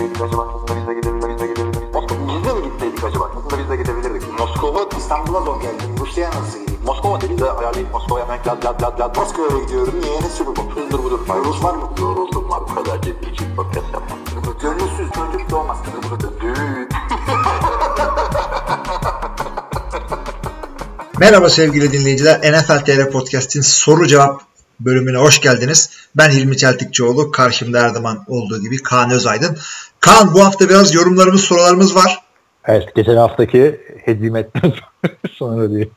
gitseydik acaba? Aslında biz de gidebilirdik. Biz de mi gitseydik acaba? Aslında biz de gidebilirdik. Moskova İstanbul'a zor geldi. Rusya'ya nasıl gideyim? Moskova dedi de ayarlayıp Moskova'ya hemen lad lad lad lad. Moskova'ya gidiyorum. Niye? Ne Super Bowl? Hızdır budur. Rus var mı? Yoruldum var. Bu kadar ciddi için podcast yapmam. Gönülsüz çocuk doğmaz. Düğün. Merhaba sevgili dinleyiciler. NFL TR Podcast'in soru cevap bölümüne hoş geldiniz. Ben Hilmi Çeltikçioğlu. Karşımda her zaman olduğu gibi Kaan Özaydın. Kaan bu hafta biraz yorumlarımız, sorularımız var. Evet, geçen haftaki hezimetten sonra diye.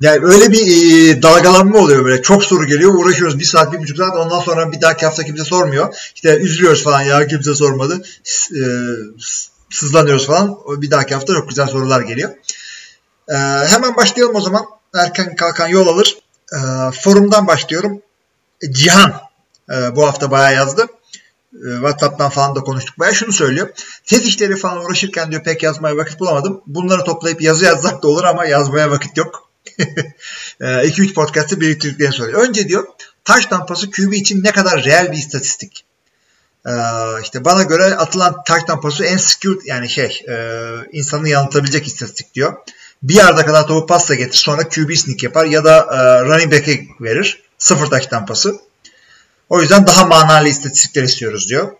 Yani öyle bir e, dalgalanma oluyor böyle. Çok soru geliyor. Uğraşıyoruz bir saat, bir buçuk saat. Ondan sonra bir dahaki hafta kimse sormuyor. İşte üzülüyoruz falan. Ya kimse sormadı. S- e, sızlanıyoruz falan. Bir dahaki hafta çok güzel sorular geliyor. E, hemen başlayalım o zaman. Erken kalkan yol alır. E, forumdan başlıyorum. Cihan e, bu hafta bayağı yazdı. E, WhatsApp'tan falan da konuştuk. Bayağı şunu söylüyor. Tez işleri falan uğraşırken diyor pek yazmaya vakit bulamadım. Bunları toplayıp yazı yazsak da olur ama yazmaya vakit yok. 2-3 podcast'ı biriktirdiklerini söylüyor. Önce diyor taş tampası QB için ne kadar reel bir istatistik. Ee, işte bana göre atılan taş tampası en skewed yani şey e, insanı yanıltabilecek istatistik diyor. Bir yarda kadar topu pasla getir sonra QB sneak yapar ya da e, running back'e verir. Sıfır taş tampası. O yüzden daha manalı istatistikler istiyoruz diyor.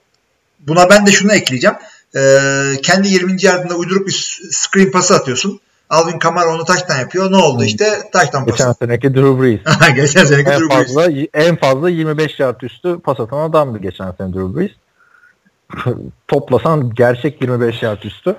Buna ben de şunu ekleyeceğim. Ee, kendi 20. yardımda uyduruk bir screen pası atıyorsun. Alvin Kamara onu taştan yapıyor. Ne oldu işte? Taştan pası. Geçen seneki Drew Brees. geçen seneki en Drew Brees. fazla en fazla 25 yard üstü pas atan adamdı geçen sene Drew Brees. Toplasan gerçek 25 yard üstü.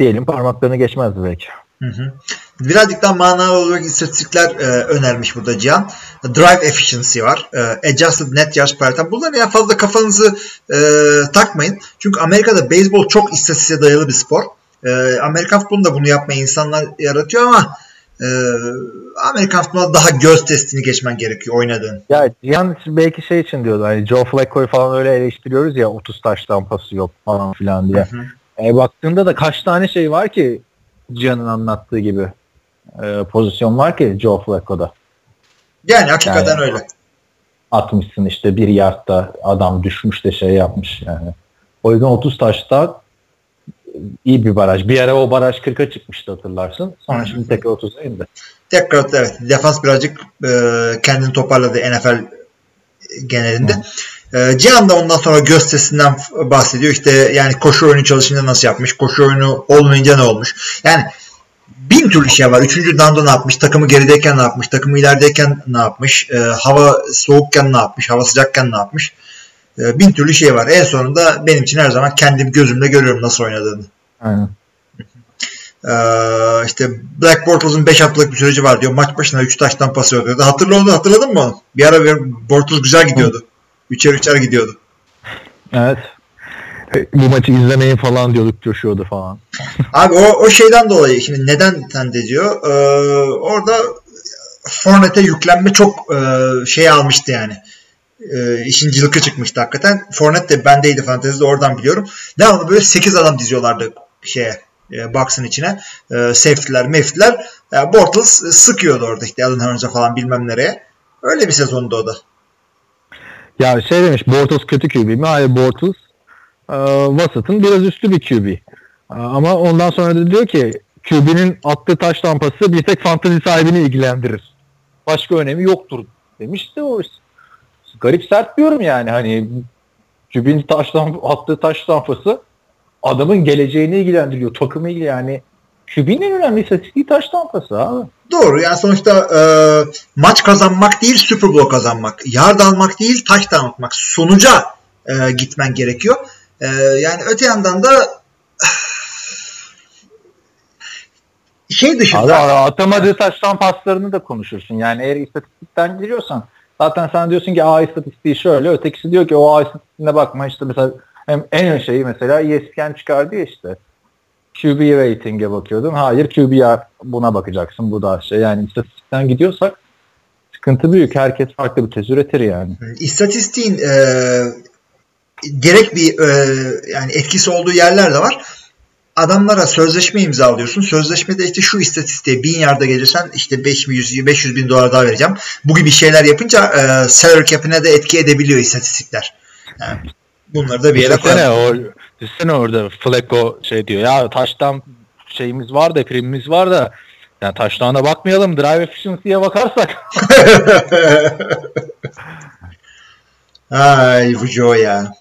Diyelim parmaklarını geçmezdi belki. Hı hı. Birazcık daha manalı olarak istatistikler e, önermiş burada Cihan. Drive efficiency var. E, adjusted net yards per time. Bunları ya fazla kafanızı e, takmayın. Çünkü Amerika'da beyzbol çok istatistiğe dayalı bir spor. E, Amerikan futbolunda bunu yapmaya insanlar yaratıyor ama e, Amerikan futbolunda daha göz testini geçmen gerekiyor oynadığın. Ya Cihan belki şey için diyordu hani Joe Flacco'yu falan öyle eleştiriyoruz ya 30 taştan pası yok falan filan diye. Hı hı. E, baktığında da kaç tane şey var ki Cihan'ın anlattığı gibi e, pozisyon var ki Joe Flacco'da. Yani hakikaten Yani- öyle. Atmışsın işte bir yardta adam düşmüş de şey yapmış yani. O yüzden 30 taşta iyi bir baraj. Bir ara o baraj 40'a çıkmıştı hatırlarsın. Sonra şimdi tekrar 30'a indi. Tekrar evet defans birazcık e, kendini toparladı NFL genelinde. E, Cihan da ondan sonra f- bahsediyor. İşte yani koşu oyunu çalışınca nasıl yapmış, koşu oyunu olmayınca ne olmuş. Yani bin türlü şey var. Üçüncü down'da ne yapmış, takımı gerideyken ne yapmış, takımı ilerideyken ne yapmış, e, hava soğukken ne yapmış, hava sıcakken ne yapmış. E, bin türlü şey var. En sonunda benim için her zaman kendim gözümle görüyorum nasıl oynadığını. Aynen. Ee, işte Black Bortles'ın 5 haftalık bir süreci var diyor. Maç başına 3 taştan pas yapıyordu. Hatırladın, hatırladın mı onu? Bir ara bir Bortles güzel gidiyordu. Üçer üçer gidiyordu. Evet. E, Bu maçı izlemeyin falan diyorduk coşuyordu falan. Abi o, o şeyden dolayı şimdi neden sen de diyor. Ee, orada Fournette'e yüklenme çok e, şey almıştı yani. E, işin cılkı çıkmıştı hakikaten. Fournette de bendeydi fantezide oradan biliyorum. Devamlı böyle 8 adam diziyorlardı şeye e, box'ın içine. E, safety'ler, meftiler. E, Bortles sıkıyordu orada işte Allen Hurns'a falan bilmem nereye. Öyle bir sezondu o da. Ya şey demiş Bortles kötü QB mi? Hayır Bortles e, vasatın biraz üstü bir QB. E, ama ondan sonra da diyor ki QB'nin attığı taş tampası bir tek fantezi sahibini ilgilendirir. Başka önemi yoktur demiş de o garip sert diyorum yani hani QB'nin taştan attığı taş tampası adamın geleceğini ilgilendiriyor. Takımı ilgili yani QB'nin en önemli istatistiği taş tampası abi. Doğru yani sonuçta e, maç kazanmak değil Super Bowl kazanmak. Yard almak değil taş almak. Sonuca e, gitmen gerekiyor. E, yani öte yandan da şey Abi dışında atamadığı taştan paslarını da konuşursun. Yani eğer istatistikten giriyorsan zaten sen diyorsun ki A istatistiği şöyle ötekisi diyor ki o A istatistiğine bakma işte mesela hem en ön şeyi mesela ESPN çıkardı ya işte QB rating'e bakıyordun. Hayır QB'ye buna bakacaksın. Bu da şey yani istatistikten gidiyorsak sıkıntı büyük. Herkes farklı bir tez üretir yani. istatistiğin e, direkt bir e, yani etkisi olduğu yerler de var. adamlara sözleşme imzalıyorsun. Sözleşmede işte şu istatistiğe bin yarda gelirsen işte 500, 500 bin dolar daha vereceğim. Bu gibi şeyler yapınca e, salary cap'ine de etki edebiliyor istatistikler. Yani Bunları da bir yere koyalım. düşünsene orada Flacco şey diyor ya taştan şeyimiz var da primimiz var da yani taştana bakmayalım drive efficiency'ye bakarsak Ay bu Joe ya.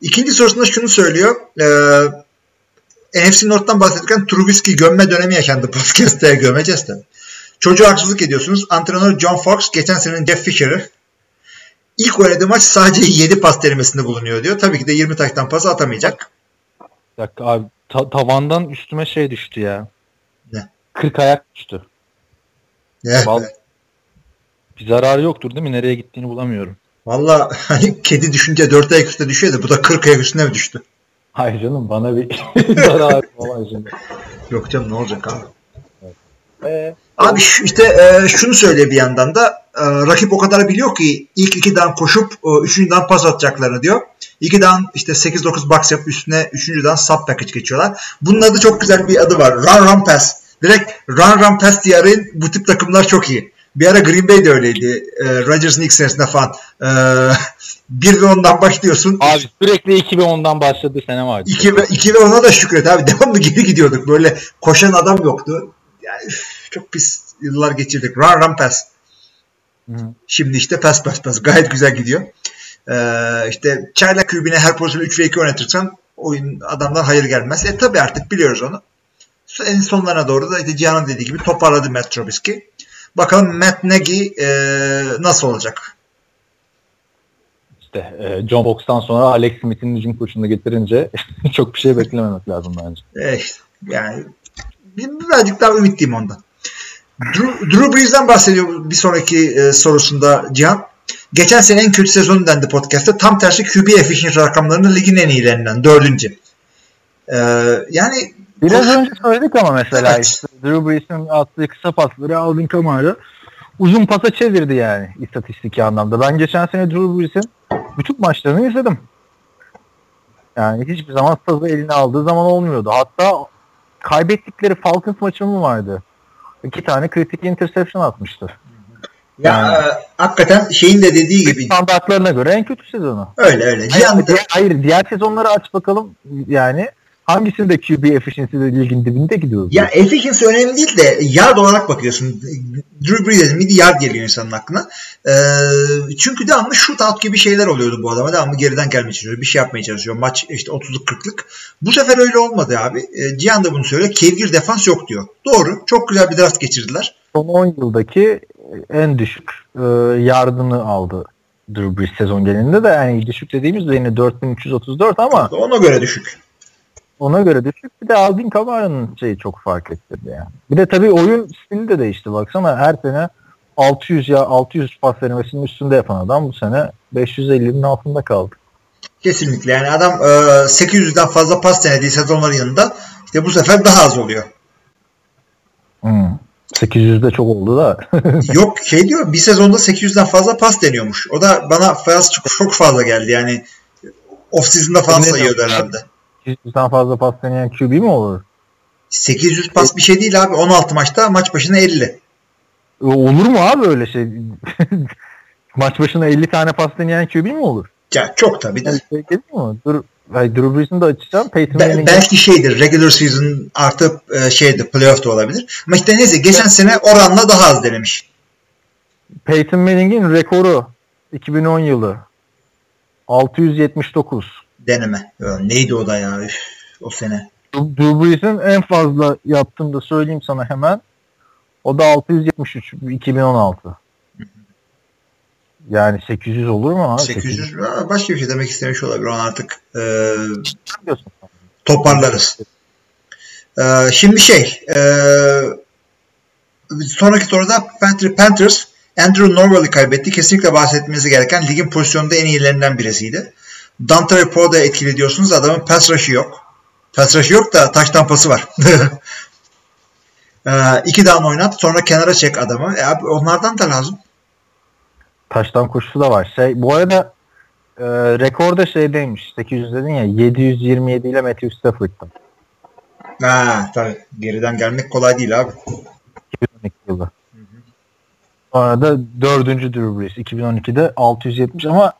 İkinci sorusunda şunu söylüyor. Ee, NFC North'tan bahsederken Trubisky gömme dönemi yaşandı podcast'te gömeceğiz tabii. Çocuğa haksızlık ediyorsunuz. Antrenör John Fox geçen senenin Jeff Fisher'ı ilk oynadığı maç sadece 7 pas denemesinde bulunuyor diyor. Tabii ki de 20 taştan pas atamayacak. Bir dakika abi ta- tavandan üstüme şey düştü ya. Ne? 40 ayak düştü. Eh, Vallahi- Bir zararı yoktur değil mi? Nereye gittiğini bulamıyorum. Valla hani kedi düşünce 4 ayak üstüne düşüyor da bu da 40 ayak üstüne mi düştü? Hayır canım bana bir zararı falan şimdi. Yok canım ne olacak abi? Ee, Abi şu, işte e, şunu söyle bir yandan da e, rakip o kadar biliyor ki ilk iki dan koşup e, üçüncü dan pas atacaklarını diyor. İki dan işte 8-9 box yapıp üstüne üçüncü dan sub package geçiyorlar. Bunun adı çok güzel bir adı var. Run run pass. Direkt run run pass diye arayın. Bu tip takımlar çok iyi. Bir ara Green Bay de öyleydi. E, Rodgers'ın ilk senesinde falan. E, bir ve ondan başlıyorsun. abi sürekli 2010'dan başladığı sene vardı. 2 ve, iki ve ona da şükret abi. Devamlı geri gidiyorduk. Böyle koşan adam yoktu. Yani üf, çok pis yıllar geçirdik. Run run pass. Hı. Şimdi işte pass pass pass. Gayet güzel gidiyor. Ee, işte çaylak kübüne her pozisyonu 3 ve 2 oynatırsan oyun adamdan hayır gelmez. E tabi artık biliyoruz onu. En sonlarına doğru da işte Cihan'ın dediği gibi toparladı Matt Trubisky. Bakalım Matt Nagy e, nasıl olacak? İşte e, John Fox'tan sonra Alex Smith'in hücum koçunu getirince çok bir şey beklememek lazım bence. E işte, yani bir- birazcık daha ümitliyim ondan. Drew, Drew Brees'den bahsediyor bir sonraki e, sorusunda Cihan. Geçen sene en kötü sezonu dendi podcast'te. Tam tersi QB efficiency rakamlarının ligin en iyilerinden. Dördüncü. Ee, yani Biraz önce söyledik ama mesela Evet. işte Drew Brees'in attığı kısa pasları Alvin Kamara uzun pasa çevirdi yani istatistiki anlamda. Ben geçen sene Drew Brees'in bütün maçlarını izledim. Yani hiçbir zaman sazı eline aldığı zaman olmuyordu. Hatta kaybettikleri Falcons maçı mı vardı? İki tane kritik interception atmıştı. ya Yani. e, hakikaten şeyin de dediği gibi Standartlarına göre en kötü sezonu. öyle öyle. Hayır, diğer, hayır diğer sezonları aç bakalım yani hangisinde QB efficiency'de ligin dibinde gidiyoruz? Ya efficiency önemli değil de yard olarak bakıyorsun. Drew Brees dedim miydi yard geliyor insanın aklına. Ee, çünkü devamlı shootout gibi şeyler oluyordu bu adama. Devamlı geriden gelmeye çalışıyor. Bir şey yapmaya çalışıyor. Maç işte 30'luk 40'lık. Bu sefer öyle olmadı abi. Ee, Cihan da bunu söylüyor. Kevgir defans yok diyor. Doğru. Çok güzel bir draft geçirdiler. Son 10 yıldaki en düşük e, yardını aldı Drew Brees sezon genelinde de yani düşük dediğimiz de yine 4334 ama Ona göre düşük. Ona göre düşük. Bir de Alvin Kamara'nın şeyi çok fark ettirdi yani. Bir de tabii oyun stili de değişti. Baksana her sene 600 ya 600 pas denemesinin üstünde yapan adam bu sene 550'nin altında kaldı. Kesinlikle. Yani adam e, 800'den fazla pas denediği sezonların yanında işte bu sefer daha az oluyor. Hmm. 800'de çok oldu da. Yok şey diyor bir sezonda 800'den fazla pas deniyormuş. O da bana faz çok, çok fazla geldi. Yani off season'da falan sayıyordu herhalde. 800'den fazla pas deneyen QB mi olur? 800 pas bir şey değil abi. 16 maçta maç başına 50. E, Olur mu abi öyle şey? Maç başına 50 tane pas deneyen QB mi olur? Ya çok tabii de. Öyle şey mi? Dur, Hayır, Drew Brees'in de açacağım. Peyton Be- Manning'in belki şeydir. Regular season artı e, şeydi playoff da olabilir. Ama işte neyse geçen sene oranla daha az denemiş. Peyton Manning'in rekoru 2010 yılı 679. Deneme. Ya, neydi o da ya üf, o sene. Drew Brees'in en fazla yaptığını da söyleyeyim sana hemen. O da 673 2016. Yani 800 olur mu abi? 800 Aa, başka bir şey demek istemiş olabilir. Onu artık e, toparlarız. E, şimdi şey e, sonraki soruda Panther- Panthers Andrew Norwell'i kaybetti. Kesinlikle bahsetmemiz gereken ligin pozisyonunda en iyilerinden birisiydi. Dante Poe da etkili diyorsunuz. Adamın pass rush'ı yok. Pass rush'ı yok da taş tampası var. e, iki down oynat sonra kenara çek adamı. E, abi onlardan da lazım. Taştan koşusu da var. Şey, bu arada e, rekor da şeydeymiş. 800 dedin ya 727 ile Matthew Stafford'da. Ha, tabii. Geriden gelmek kolay değil abi. 2012 yılı. Sonra da dördüncü Drew Brees 2012'de 670 ama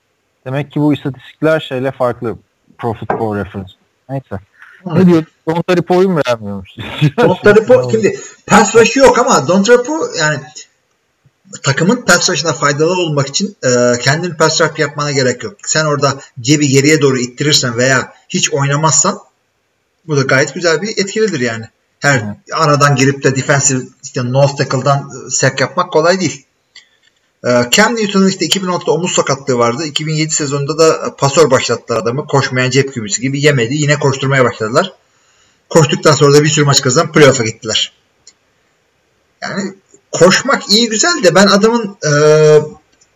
Demek ki bu istatistikler şeyle farklı. Pro Football Reference. Neyse. Ne diyor? Don Taripo oyun beğenmiyormuş. Dontrapo şimdi pass rush'ı yok ama Dontrapo yani takımın pass rush'ına faydalı olmak için e, kendin pass rush yapmana gerek yok. Sen orada cebi geriye doğru ittirirsen veya hiç oynamazsan bu da gayet güzel bir etkilidir yani. Her aradan girip de defensive işte nose tackle'dan e, sack yapmak kolay değil. E, Cam Newton'un işte 2016'da omuz sakatlığı vardı. 2007 sezonunda da pasör başlattılar adamı. Koşmayan cep kübüsü gibi yemedi. Yine koşturmaya başladılar. Koştuktan sonra da bir sürü maç kazanıp playoff'a gittiler. Yani koşmak iyi güzel de ben adamın e,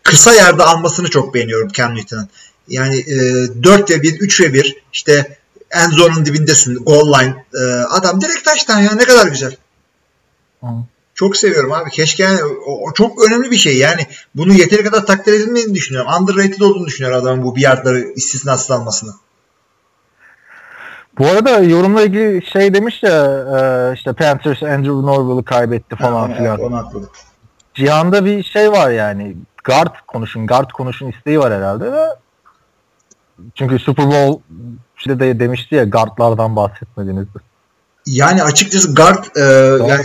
kısa yerde almasını çok beğeniyorum Cam Newton'ın. Yani e, 4 ve 1, 3 ve 1 işte end zone'un dibindesin goal line. E, adam direkt taştan ya ne kadar güzel. Hı. Çok seviyorum abi. Keşke yani o, o çok önemli bir şey. Yani bunu yeteri kadar takdir edilmediğini düşünüyorum. Underrated olduğunu düşünüyorum adamın bu bir yardları istisnasız almasını. Bu arada yorumla ilgili şey demiş ya e, işte Panthers Andrew Norville'ı kaybetti falan Ha, filan. evet, onu atladık. Cihan'da bir şey var yani. Guard konuşun, guard konuşun isteği var herhalde çünkü Super Bowl işte de demişti ya guardlardan bahsetmediniz. Yani açıkçası guard e, yani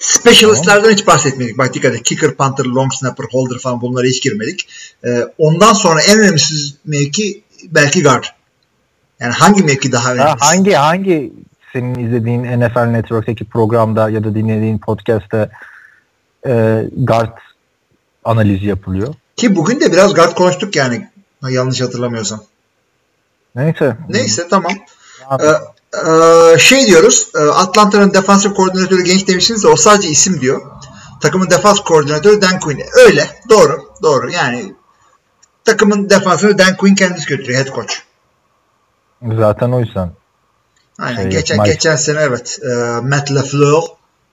specialistlerden hiç bahsetmedik. Bak dikkat et. Kicker, punter, long snapper, holder falan bunlara hiç girmedik. E, ondan sonra en önemlisi mevki belki guard. Yani hangi mevki daha önemli? Ha, hangi hangi senin izlediğin NFL Network'teki programda ya da dinlediğin podcast'te e, guard analizi yapılıyor? Ki bugün de biraz guard konuştuk yani. Yanlış hatırlamıyorsam. Neyse. Neyse tamam. Ee, şey diyoruz. e, Atlanta'nın defansif koordinatörü genç demiştiniz de o sadece isim diyor. Takımın defans koordinatörü Dan Quinn. Öyle. Doğru. Doğru. Yani takımın defansını Dan Quinn kendisi götürüyor. Head coach. zaten o yüzden. Aynen. Şey, geçen Mike- geçen sene evet. E, Matt LaFleur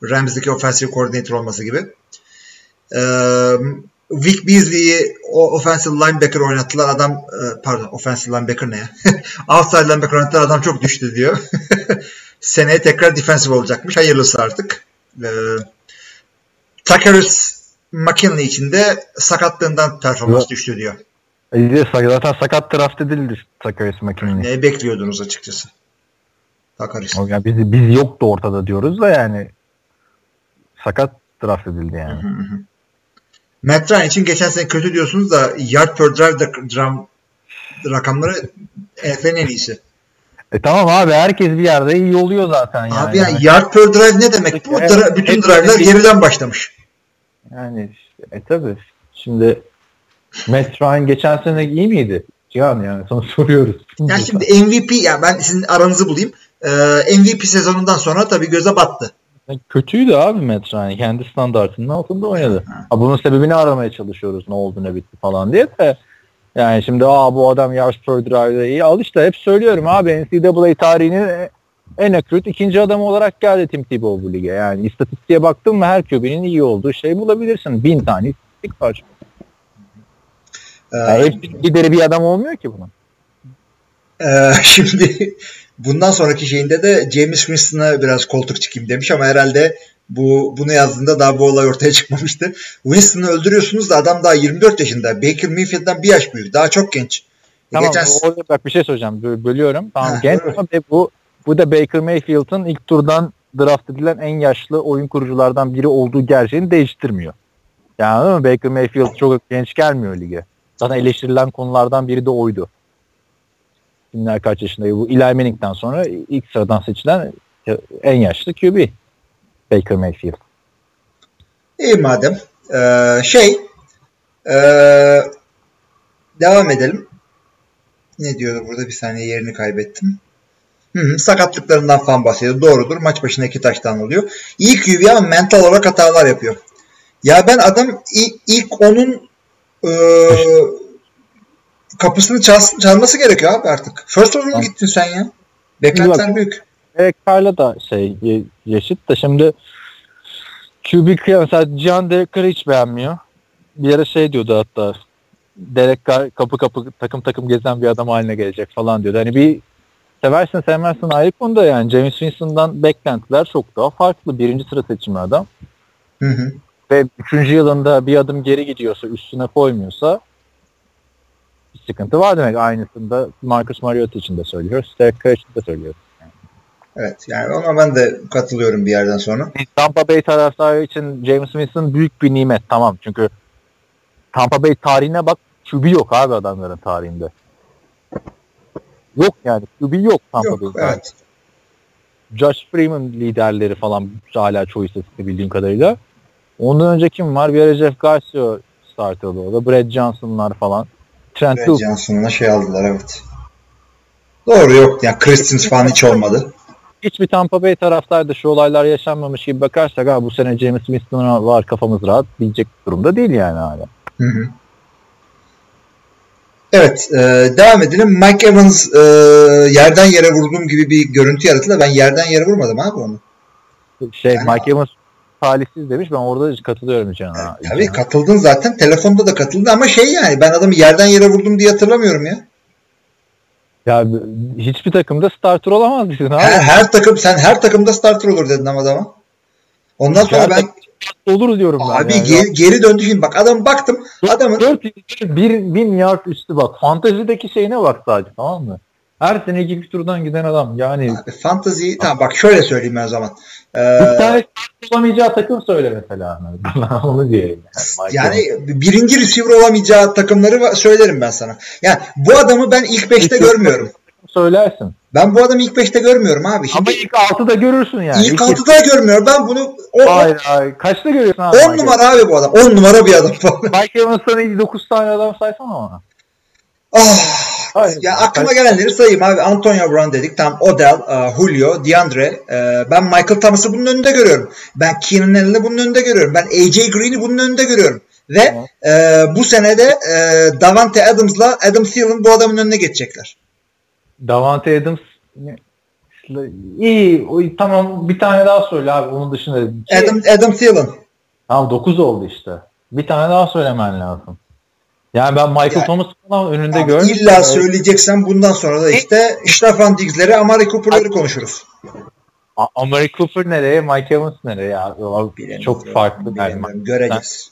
Rams'deki offensive coordinator olması gibi. Vic Beasley'i o offensive linebacker oynattılar. Adam e, pardon offensive linebacker ne ya? Outside linebacker oynattılar. Adam çok düştü diyor. Seneye tekrar defensive olacakmış. Hayırlısı artık. E, Tucker's McKinley için de sakatlığından performans düştü diyor. E, Zaten sakat draft edildi Sakaris McKinney. Ne bekliyordunuz açıkçası? Tucker's. O Yani biz, biz yoktu ortada diyoruz da yani sakat draft edildi yani. Matt Ryan için geçen sene kötü diyorsunuz da yard per drive de- dram, rakamları NFL'in en iyisi. E tamam abi herkes bir yerde iyi oluyor zaten yani. Abi yani yard per drive ne demek? Bu Evet, dra- bütün drive'lar geriden başlamış. Yani e tabi. Şimdi Matt Ryan geçen sene iyi miydi? Cihan yani sana soruyoruz. Yani şimdi MVP yani ben sizin aranızı bulayım. Ee, MVP sezonundan sonra tabii göze battı. Kötüydü abi Matt Ryan. Kendi standartının altında oynadı. Ha, bunun sebebini aramaya çalışıyoruz. Ne oldu ne bitti falan diye de. Yani şimdi aa bu adam per drive'da iyi. Al işte hep söylüyorum abi NCAA tarihinin en akut ikinci adamı olarak geldi Tim Tebow bu lige. Yani istatistiğe baktın mı her QB'nin iyi olduğu şey bulabilirsin. Bin tane istatistik var. Ee, Yani hep lideri bir adam olmuyor ki bunun. Ee, şimdi bundan sonraki şeyinde de James Winston'a biraz koltuk çıkayım demiş ama herhalde bu bunu yazdığında daha bu olay ortaya çıkmamıştı. Winston'ı öldürüyorsunuz da adam daha 24 yaşında. Baker Mayfield'dan bir yaş büyük. Daha çok genç. E, Tamam Geçen orada bak bir şey söyleyeceğim. Bö- bölüyorum. Tamam Ha, genç ama bu bu da Baker Mayfield'ın ilk turdan draft edilen en yaşlı oyun kuruculardan biri olduğu gerçeğini değiştirmiyor. Yani anladın mı? Baker Mayfield çok genç gelmiyor lige. Zaten eleştirilen konulardan biri de oydu. Kimler kaç yaşında? Bu Eli Manning'den sonra ilk sıradan seçilen en yaşlı QB. Baker Mayfield. İyi madem. Ee, şey ee, devam edelim. Ne diyordu burada? Bir saniye yerini kaybettim. Hı hı, sakatlıklarından falan bahsediyor. Doğrudur. Maç başına iki taştan oluyor. İyi QB ama mental olarak hatalar yapıyor. Ya ben adam ilk, ilk onun ee, kapısını çal- çalması gerekiyor abi artık. First overall gittin sen ya. Beklentiler büyük. Derek da şey ye- yaşıt da şimdi QB kıya- mesela Cihan Derek Carr'ı hiç beğenmiyor. Bir ara şey diyordu hatta Derek Carr kapı kapı takım takım gezen bir adam haline gelecek falan diyordu. Hani bir seversin sevmezsin ayrı konuda yani James Winston'dan beklentiler çok daha farklı. Birinci sıra seçimi adam. Hı hı. Ve üçüncü yılında bir adım geri gidiyorsa üstüne koymuyorsa sıkıntı var demek. Aynısını da Marcus Mariota için de söylüyoruz. Derek Carr için de söylüyoruz. Evet yani ona ben de katılıyorum bir yerden sonra. Tampa Bay taraftarı için James Winston büyük bir nimet tamam çünkü Tampa Bay tarihine bak QB yok abi adamların tarihinde. Yok yani QB yok Tampa Yok Bay'in. evet. Josh Freeman liderleri falan hala çoğu istatistik bildiğim kadarıyla. Ondan önce kim var? Bir ara Jeff Garcia starter'dı orada. Brad Johnson'lar falan. Trent Wilson. Johnson'la şey aldılar evet. Doğru yok yani Christians falan hiç olmadı. Hiçbir Tampa Bay taraftarda şu olaylar yaşanmamış gibi bakarsak ha bu sene James Winston var kafamız rahat diyecek durumda değil yani hala. Hı hı. Evet, e, devam edelim. Mike Evans e, yerden yere vurduğum gibi bir görüntü yarattı da ben yerden yere vurmadım abi onu. Şey Yani- Mike Evans talihsiz demiş ben orada katılıyorum Can'a. Tabii katıldın zaten. Telefonda da katıldın ama şey yani ben adamı yerden yere vurdum diye hatırlamıyorum ya. Ya hiçbir takımda starter olamaz dedin abi. Her, her takım sen her takımda starter olur dedin ama adama. Ondan sonra Her ben olur diyorum ben. abi yani. geri, geri döndü şimdi bak adam baktım adamın 4 bir bin yard üstü bak. Fantezideki şeyine bak sadece tamam mı? Her sene ilk turdan giden adam. Yani abi fantazi tamam bak şöyle söyleyeyim ben o zaman. Ee, bir tane olamayacağı takım söyle mesela. Onu diyeyim. Yani, Yani birinci receiver olamayacağı takımları söylerim ben sana. Yani bu adamı ben ilk 5'te İlk- görmüyorum. söylersin. Ben bu adamı ilk 5'te görmüyorum abi. Şimdi Ama ilk 6'da görürsün yani. ilk 6'da görmüyorum. Ben bunu o, Hayır hayır. Kaçta görüyorsun abi? 10 numara abi bu adam. 10 numara bir adam. Mike Evans'tan 9 tane adam saysana ama. Ah, Hayır. ya aklıma gelenleri sayayım abi. Antonio Brown dedik. Tam Odell, e, Julio, DeAndre. e, ben Michael Thomas'ı bunun önünde görüyorum. Ben Keenan Allen'ı bunun önünde görüyorum. Ben AJ Green'i bunun önünde görüyorum. Ve Tamam. e, bu senede e, Davante Adams'la Adam Thielen bu adamın önüne geçecekler. Davante Adams iyi tamam bir tane daha söyle abi onun dışında. Adam, Adam Thielen. Tamam 9 oldu işte. Bir tane daha söylemen lazım. Yani ben Michael Yani- Thomas falan önünde Abi görmüştüm. İlla söyleyeceksen bundan sonra da işte Stefan Diggs'leri, Amari Cooper'ları konuşuruz. A- Amari Cooper nereye? Mike Evans nereye? Ya, o Bilemiyorum. çok farklı. Yani. Bilemiyorum, göreceğiz.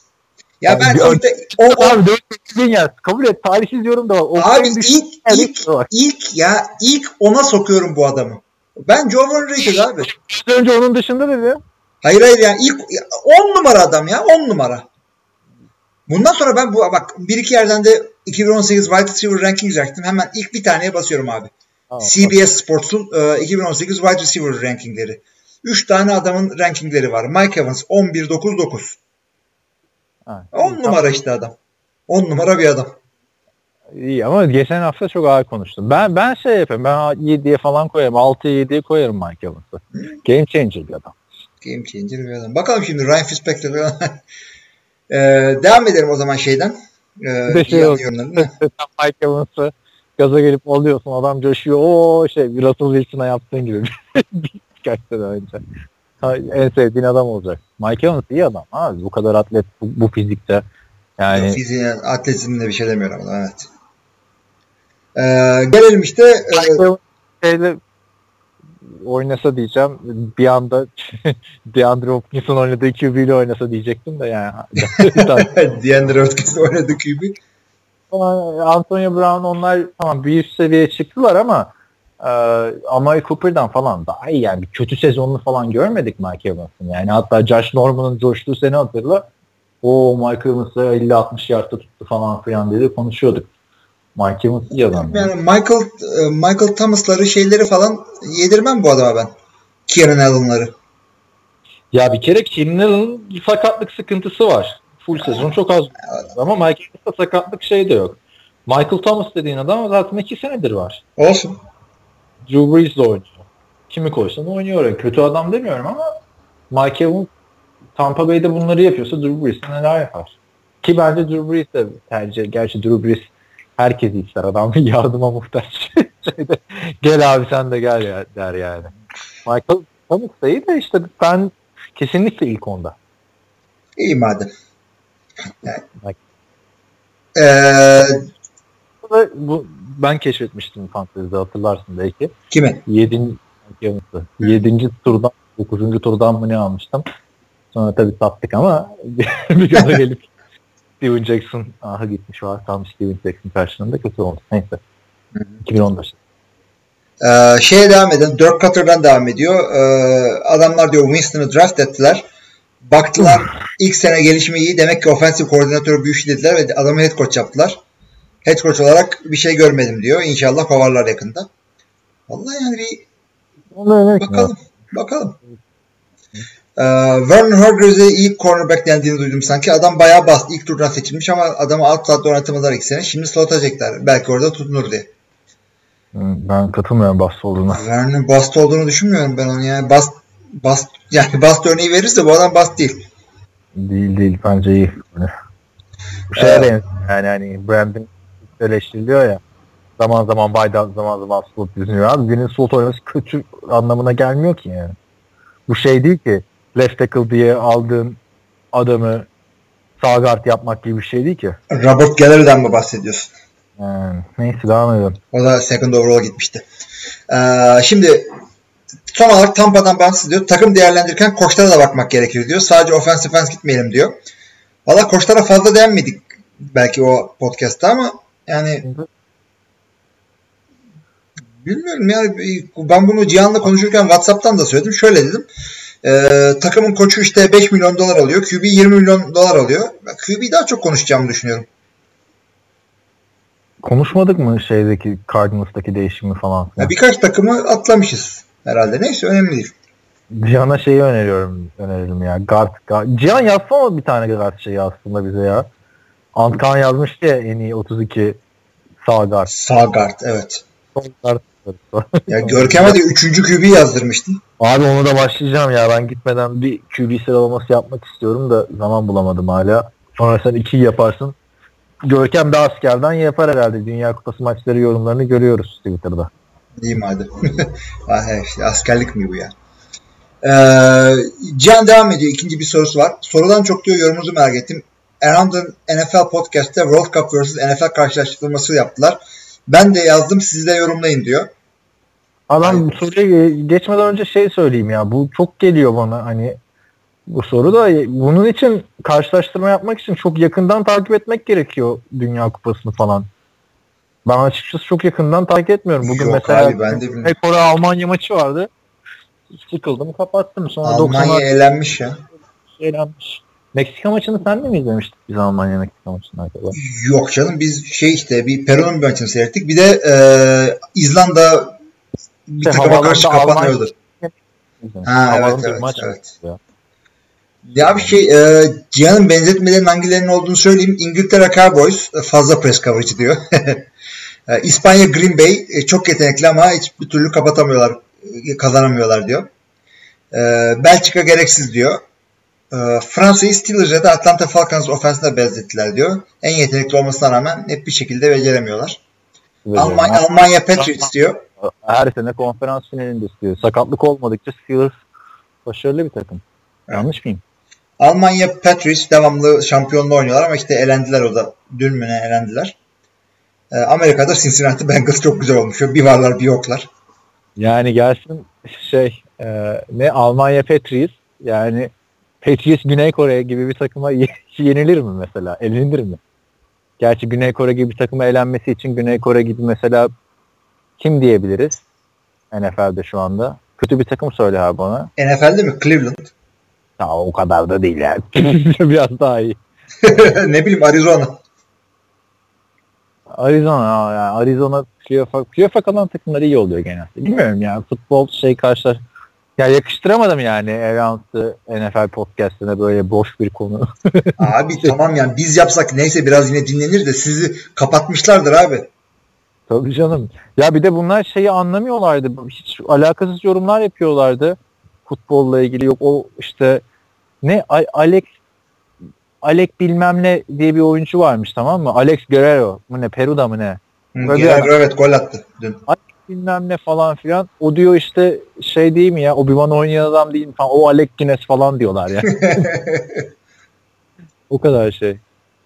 Ya Yani ben orada o, o Abi 4 ya. Kabul et. Tarihsiz yorum da var. O abi en düşük- ilk ilk var. ilk ya ilk ona sokuyorum bu adamı. Ben Joe overrated abi. Önce onun dışında dedi. Hayır hayır yani ilk 10 numara adam ya 10 numara. Bundan sonra ben bu bak bir iki yerden de 2018 Wide Receiver Rankings yaptım. Hemen ilk bir taneye basıyorum abi. Tamam. CBS Sports'un e, 2018 Wide Receiver Rankingleri. 3 tane adamın rankingleri var. Mike Evans 11-9-9. Ha, 10 iyi, numara işte adam. 10 numara bir adam. İyi ama geçen hafta çok ağır konuştum. Ben ben şey yapayım. Ben 7'ye falan koyarım. 6'ya 7'ye koyarım Mike Evans'ı. Game changer bir adam. Game changer bir adam. Bakalım şimdi Ryan Fitzpatrick'e Ee, devam edelim o zaman şeyden. Ee, Bir de şey yorumlarına. Mike Evans'ı gaza gelip alıyorsun. Adam coşuyor. O şey Russell Wilson'a yaptığın gibi. Birkaç sene önce. En sevdiğin adam olacak. Mike Evans iyi adam. Abi bu kadar atlet bu, bu fizikte. Yani Fiziğine, atletizmine bir şey demiyorum ama evet. Ee, gelelim işte e, şeyle oynasa diyeceğim. Bir anda DeAndre Hopkins'in oynadığı QB ile oynasa diyecektim de yani. DeAndre Hopkins oynadı QB. Antonio Brown onlar tamam bir üst seviyeye çıktılar ama e, Amari Cooper'dan falan daha iyi yani bir kötü sezonunu falan görmedik Mike Evans'ın yani hatta Josh Norman'ın coştuğu sene hatırla o Mike Evans'ı 50-60 yardta tuttu falan filan diye de konuşuyorduk. Mike Evans iyi adam. Yani Michael e, Michael Thomas'ları şeyleri falan yedirmem bu adama ben. Kieran Allen'ları. Ya bir kere Keenan Allen'ın bir sakatlık sıkıntısı var. Full sezon çok az ama Mike Evans'ta sakatlık şey de yok. Michael Thomas dediğin adam zaten 2 senedir var. Olsun. Drew Brees'le oynuyor. Kimi koysan oynuyor. Kötü adam demiyorum ama Mike Evans Tampa Bay'de bunları yapıyorsa Drew Brees neler yapar? Ki bence Drew Brees de tercih. Gerçi Drew Brees herkes ister. Adam yardıma muhtaç. Şeyde, gel abi sen de gel ya, der yani. Michael Thomas da iyi de işte ben kesinlikle ilk onda. İyi madem. Yani. Ee, Bu, ben keşfetmiştim fantezide hatırlarsın belki. kimi? 7. 7. turdan 9. turdan mı ne almıştım. Sonra tabii sattık ama bir gaza gelip Steven Jackson aha gitmiş var. Tam Steven Jackson karşılığında kötü oldu. Neyse. 2014. Ee, şeye devam edelim. Dirk Cutter'dan devam ediyor. Ee, adamlar diyor Winston'ı draft ettiler. Baktılar ilk sene gelişimi iyi. Demek ki ofensif koordinatörü işi dediler ve adamı head coach yaptılar. Head coach olarak bir şey görmedim diyor. İnşallah kovarlar yakında. Vallahi yani bir öyle bakalım. Bakalım. Ee, Vernon Hargreaves'e ilk cornerback dendiğini duydum sanki. Adam bayağı bastı. İlk turdan seçilmiş ama adamı alt saatte oynatamadılar ilk sene. Şimdi slot atacaklar. Belki orada tutunur diye. Ben katılmıyorum Bast olduğuna. Vernon bast olduğunu düşünmüyorum ben onu yani. Bast, bast yani bast örneği verirse bu adam bast değil. Değil değil bence iyi. Bu şeye Evet. benziyor yani hani Brandon eleştiriliyor ya. Zaman zaman out, zaman zaman slot düzünüyor. Abi birinin slot oynaması kötü anlamına gelmiyor ki yani. Bu şey değil ki left tackle diye aldığın adamı sağ guard yapmak gibi bir şey değil ki. Robert Gallery'den mi bahsediyorsun? Yani, neyse devam edelim. O da second overall gitmişti. Ee, şimdi son olarak Tampa'dan bağımsız diyor. Takım değerlendirirken koçlara da bakmak gerekir diyor. Sadece offensive fans gitmeyelim diyor. Valla koçlara fazla değinmedik belki o podcast'ta ama yani bilmiyorum yani ben bunu Cihan'la konuşurken Whatsapp'tan da söyledim. Şöyle dedim. Ee, takımın koçu işte 5 milyon dolar alıyor. QB 20 milyon dolar alıyor. Ben QB daha çok konuşacağımı düşünüyorum. Konuşmadık mı şeydeki Cardinals'taki değişimi falan? Ya birkaç takımı atlamışız herhalde. Neyse önemli değil. Cihan'a şeyi öneriyorum. Önerelim ya. Guard, guard. Cihan yazsana bir tane guard şeyi aslında bize ya. Antkan yazmıştı ya en iyi 32 sağ guard. Sağ guard evet. Sol guard. Ya Görkem'e de 3. QB yazdırmıştın. Abi onu da başlayacağım ya. Ben gitmeden bir QB sıralaması yapmak istiyorum da zaman bulamadım hala. Sonra sen 2 yaparsın. Görkem de askerden yapar herhalde. Dünya Kupası maçları yorumlarını görüyoruz Twitter'da. Diyeyim hadi. ah, işte, askerlik mi bu ya? Ee, Cihan devam ediyor. İkinci bir sorusu var. Sorudan çok diyor yorumunuzu merak ettim. Erhan'ın NFL Podcast'te World Cup vs. NFL karşılaştırması yaptılar. Ben de yazdım siz de yorumlayın diyor. Adam bu soruya ge- geçmeden önce şey söyleyeyim ya. Bu çok geliyor bana hani bu soru da bunun için karşılaştırma yapmak için çok yakından takip etmek gerekiyor Dünya Kupası'nı falan. Ben açıkçası çok yakından takip etmiyorum. Bugün Yok mesela abi, ben de Kore Almanya maçı vardı. Sıkıldım kapattım. Sonra Almanya 90'lar elenmiş ya. eğlenmiş. Meksika maçını sen de mi izlemiştik biz Almanya Meksika maçını arkadaşlar? Yok canım biz şey işte bir Peru'nun bir maçını seyrettik. Bir de e, İzlanda bir İşte takıma karşı kapanıyordu. Ha, evet, evet, maç evet. ya. Ya bir şey e, Cihan'ın benzetmelerin hangilerinin olduğunu söyleyeyim. İngiltere Cowboys e, fazla press coverage diyor. e, İspanya Green Bay e, çok yetenekli ama hiçbir türlü kapatamıyorlar, e, kazanamıyorlar diyor. E, Belçika gereksiz diyor. E, Fransa'yı Steelers ya da Atlanta Falcons ofensine benzettiler diyor. En yetenekli olmasına rağmen hep bir şekilde beceremiyorlar. Almanya, Almanya Patriots diyor. Her sene konferans finalinde istiyor. Sakatlık olmadıkça Steelers başarılı bir takım. Yanlış mıyım? Almanya Patriots devamlı şampiyonluğu oynuyorlar ama işte elendiler o da. Dün mü ne elendiler. E, Amerika'da Cincinnati Bengals çok güzel olmuş. Bir varlar bir yoklar. Yani gelsin şey e, ne Almanya Patriots yani Patriots Güney Kore gibi bir takıma ye- yenilir mi mesela? Elenilir mi? Gerçi Güney Kore gibi bir takıma elenmesi için Güney Kore gibi mesela kim diyebiliriz? NFL'de şu anda. Kötü bir takım söyle abi bana. NFL'de mi? Cleveland. Ya o kadar da değil yani. Biraz daha iyi. ne bileyim Arizona. Arizona yani Arizona playoff'a playoff'a kalan takımlar iyi oluyor genelde. Bilmiyorum yani futbol şey karşılar ya yakıştıramadım yani Evans'ı NFL podcast'ine böyle boş bir konu. Abi tamam yani biz yapsak neyse biraz yine dinlenir de sizi kapatmışlardır abi. Tabii canım. Ya bir de bunlar şeyi anlamıyorlardı. Hiç alakasız yorumlar yapıyorlardı. Futbolla ilgili yok o işte ne Alex Alex bilmem ne diye bir oyuncu varmış tamam mı? Alex Guerrero mu ne Peru'da mı ne? Hı, Guerrero evet gol attı dün. bilmem ne falan filan. O diyor işte şey değil mi ya Obi-Wan oynayan adam değil mi falan. O Alec Guinness falan diyorlar ya. o kadar şey.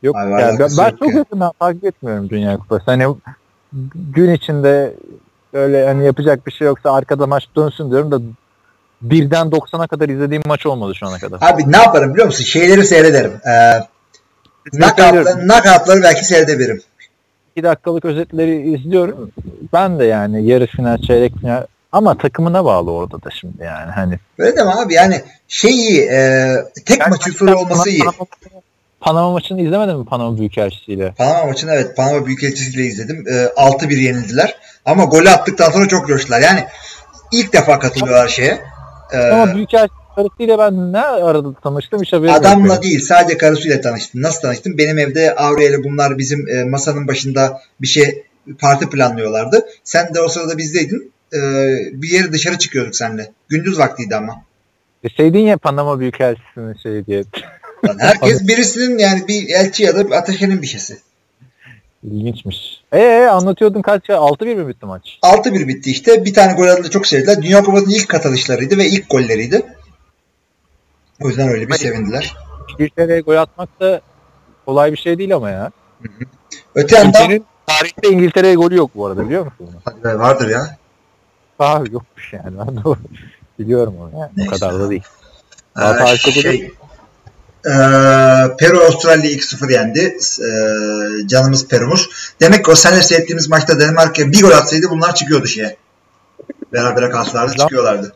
Yok Abi yani ben, ben yok çok ya. yakından takip etmiyorum Dünya Kupası. Hani gün içinde böyle hani yapacak bir şey yoksa arkada maç dönsün diyorum da birden 90'a kadar izlediğim maç olmadı şu ana kadar. Abi ne yaparım biliyor musun? Şeyleri seyrederim. Ee, Knockout'ları, knockout'ları belki seyredebilirim. 2 dakikalık özetleri izliyorum. Ben de yani yarı final, çeyrek final ama takımına bağlı orada da şimdi yani hani. Öyle deme abi yani şey iyi e, tek maç usulü olması iyi. Panama, maçını izlemedin mi Panama Büyükelçisi'yle? Panama maçını evet Panama Büyükelçisi'yle izledim. E, 6-1 yenildiler. Ama golü attıktan sonra çok coştular. Yani ilk defa katılıyorlar şeye. E, Ama Büyükelçisi karısıyla ben ne arada tanıştım hiç yok adamla benim. değil sadece karısıyla tanıştım. Nasıl tanıştım? Benim evde Avrupa ile bunlar bizim e, masanın başında bir şey parti planlıyorlardı. Sen de o sırada bizdeydin. E, bir yere dışarı çıkıyorduk seninle. Gündüz vaktiydi ama. Deseydin ya Panama Büyükelçisi'nin şey diye. Yani herkes birisinin yani bir elçi ya da bir ateşenin bir şeysi. İlginçmiş. Eee anlatıyordun kaç ya? 6-1 mi bitti maç? 6-1 bitti işte. Bir tane gol atınca çok sevdiler. Dünya Kupası'nın ilk katılışlarıydı ve ilk golleriydi. O yüzden öyle bir sevindiler. İngiltere'ye gol atmak da kolay bir şey değil ama ya. Öte yandan tarihte İngiltere'ye golü yok bu arada biliyor musun? Hadi be, vardır ya. Daha yokmuş yani. Ben de biliyorum onu. Yani. O Neyse. kadar da değil. Ee, şey, ee, Peru Avustralya 2-0 yendi. Ee, canımız Peru'muz. Demek ki o seninle seyrettiğimiz maçta Danimarka bir gol atsaydı bunlar çıkıyordu şeye. Berabere kalsalardı çıkıyorlardı.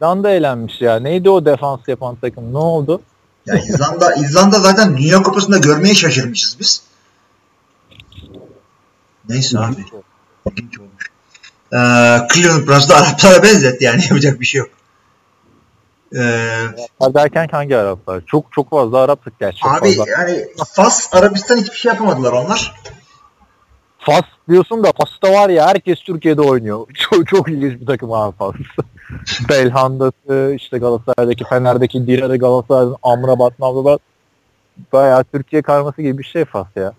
Dan da eğlenmiş ya. Neydi o defans yapan takım? Ne oldu? Ya İzlanda, İzlanda zaten Dünya Kupası'nda görmeye şaşırmışız biz. Neyse abi. İlginç olmuş. Ee, Cleveland Browns'da Araplara benzetti yani yapacak bir şey yok. Ee, Araplar derken hangi Araplar? Çok çok fazla Araptık gerçi. Çok abi fazla. yani Fas, Arabistan hiçbir şey yapamadılar onlar. Fas diyorsun da Fas'ta var ya herkes Türkiye'de oynuyor. Çok, çok ilginç bir takım abi Fas. Belhanda'sı, işte Galatasaray'daki Fener'deki Dirar'ı Galatasaray'ın Amrabat, Navrabat. Bayağı Türkiye karması gibi bir şey Fas ya.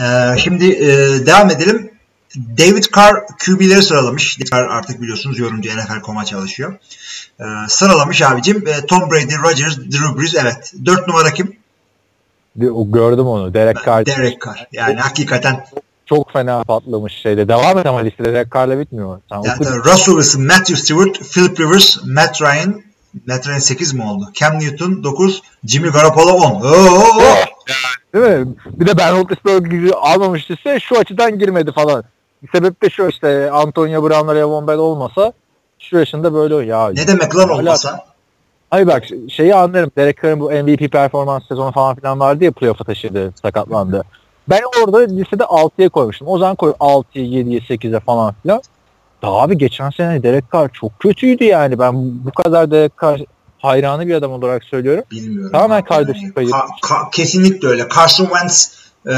Ee, şimdi e, devam edelim. David Carr QB'leri sıralamış. David Carr artık biliyorsunuz yorumcu NFL.com'a çalışıyor. Ee, sıralamış abicim. Ee, Tom Brady, Rodgers, Drew Brees. Evet. Dört numara kim? Gördüm onu. Derek Carr. Derek Carr. Yani hakikaten Çok fena patlamış şeyde. Devam et ama listede Derek Carr'la bitmiyor. Sen yani, oku. Russell Wilson, Matthew Stewart, Philip Rivers, Matt Ryan, Matt Ryan 8 mi oldu? Cam Newton 9, Jimmy Garoppolo 10. Oo! Değil mi? Bir de Ben Roethlisberger'i almamıştı şu açıdan girmedi falan. Sebep de şu işte Antonio Brown'la Le'Veon Bell olmasa şu yaşında böyle ya. Ne demek lan olmasa? Hayır bak şeyi anlarım. Derek Carr'ın bu MVP performans sezonu falan filan vardı ya playoff'a taşıdı, sakatlandı. Ben orada listede 6'ya koymuştum. O zaman koy 6'ya, 7'ye, 8'e falan filan. Daha abi geçen sene Derek Carr çok kötüydü yani. Ben bu kadar Derek Carr hayranı bir adam olarak söylüyorum. Bilmiyorum. Tamamen Yani kardeşim payı. ka- ka- kesinlikle öyle. Carson Wentz e,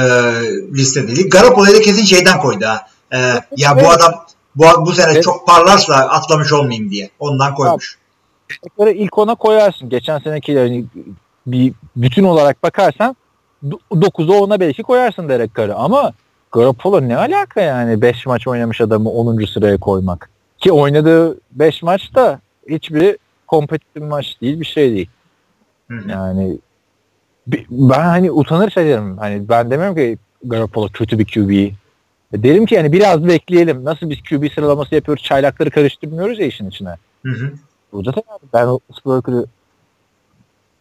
liste değil. Garoppolo'yu da kesin şeyden koydu ha. E, ya bu adam bu, bu sene Evet. çok parlarsa atlamış olmayayım diye. Ondan koymuş. Derek'leri ilk ona koyarsın. Geçen seneki yani bir bütün olarak bakarsan 9'a 10'a belki koyarsın Derek Carr'ı ama Garoppolo ne alaka yani 5 maç oynamış adamı 10. sıraya koymak. Ki oynadığı 5 maç da hiçbiri kompetitif maç değil bir şey değil. Hı. Yani ben hani utanır şeylerim. Hani ben demiyorum ki Garoppolo kötü bir QB. Derim ki yani biraz bekleyelim. Nasıl biz QB sıralaması yapıyoruz? Çaylakları karıştırmıyoruz ya işin içine. Hı hı. Burada da Ben Roethlisberger'ı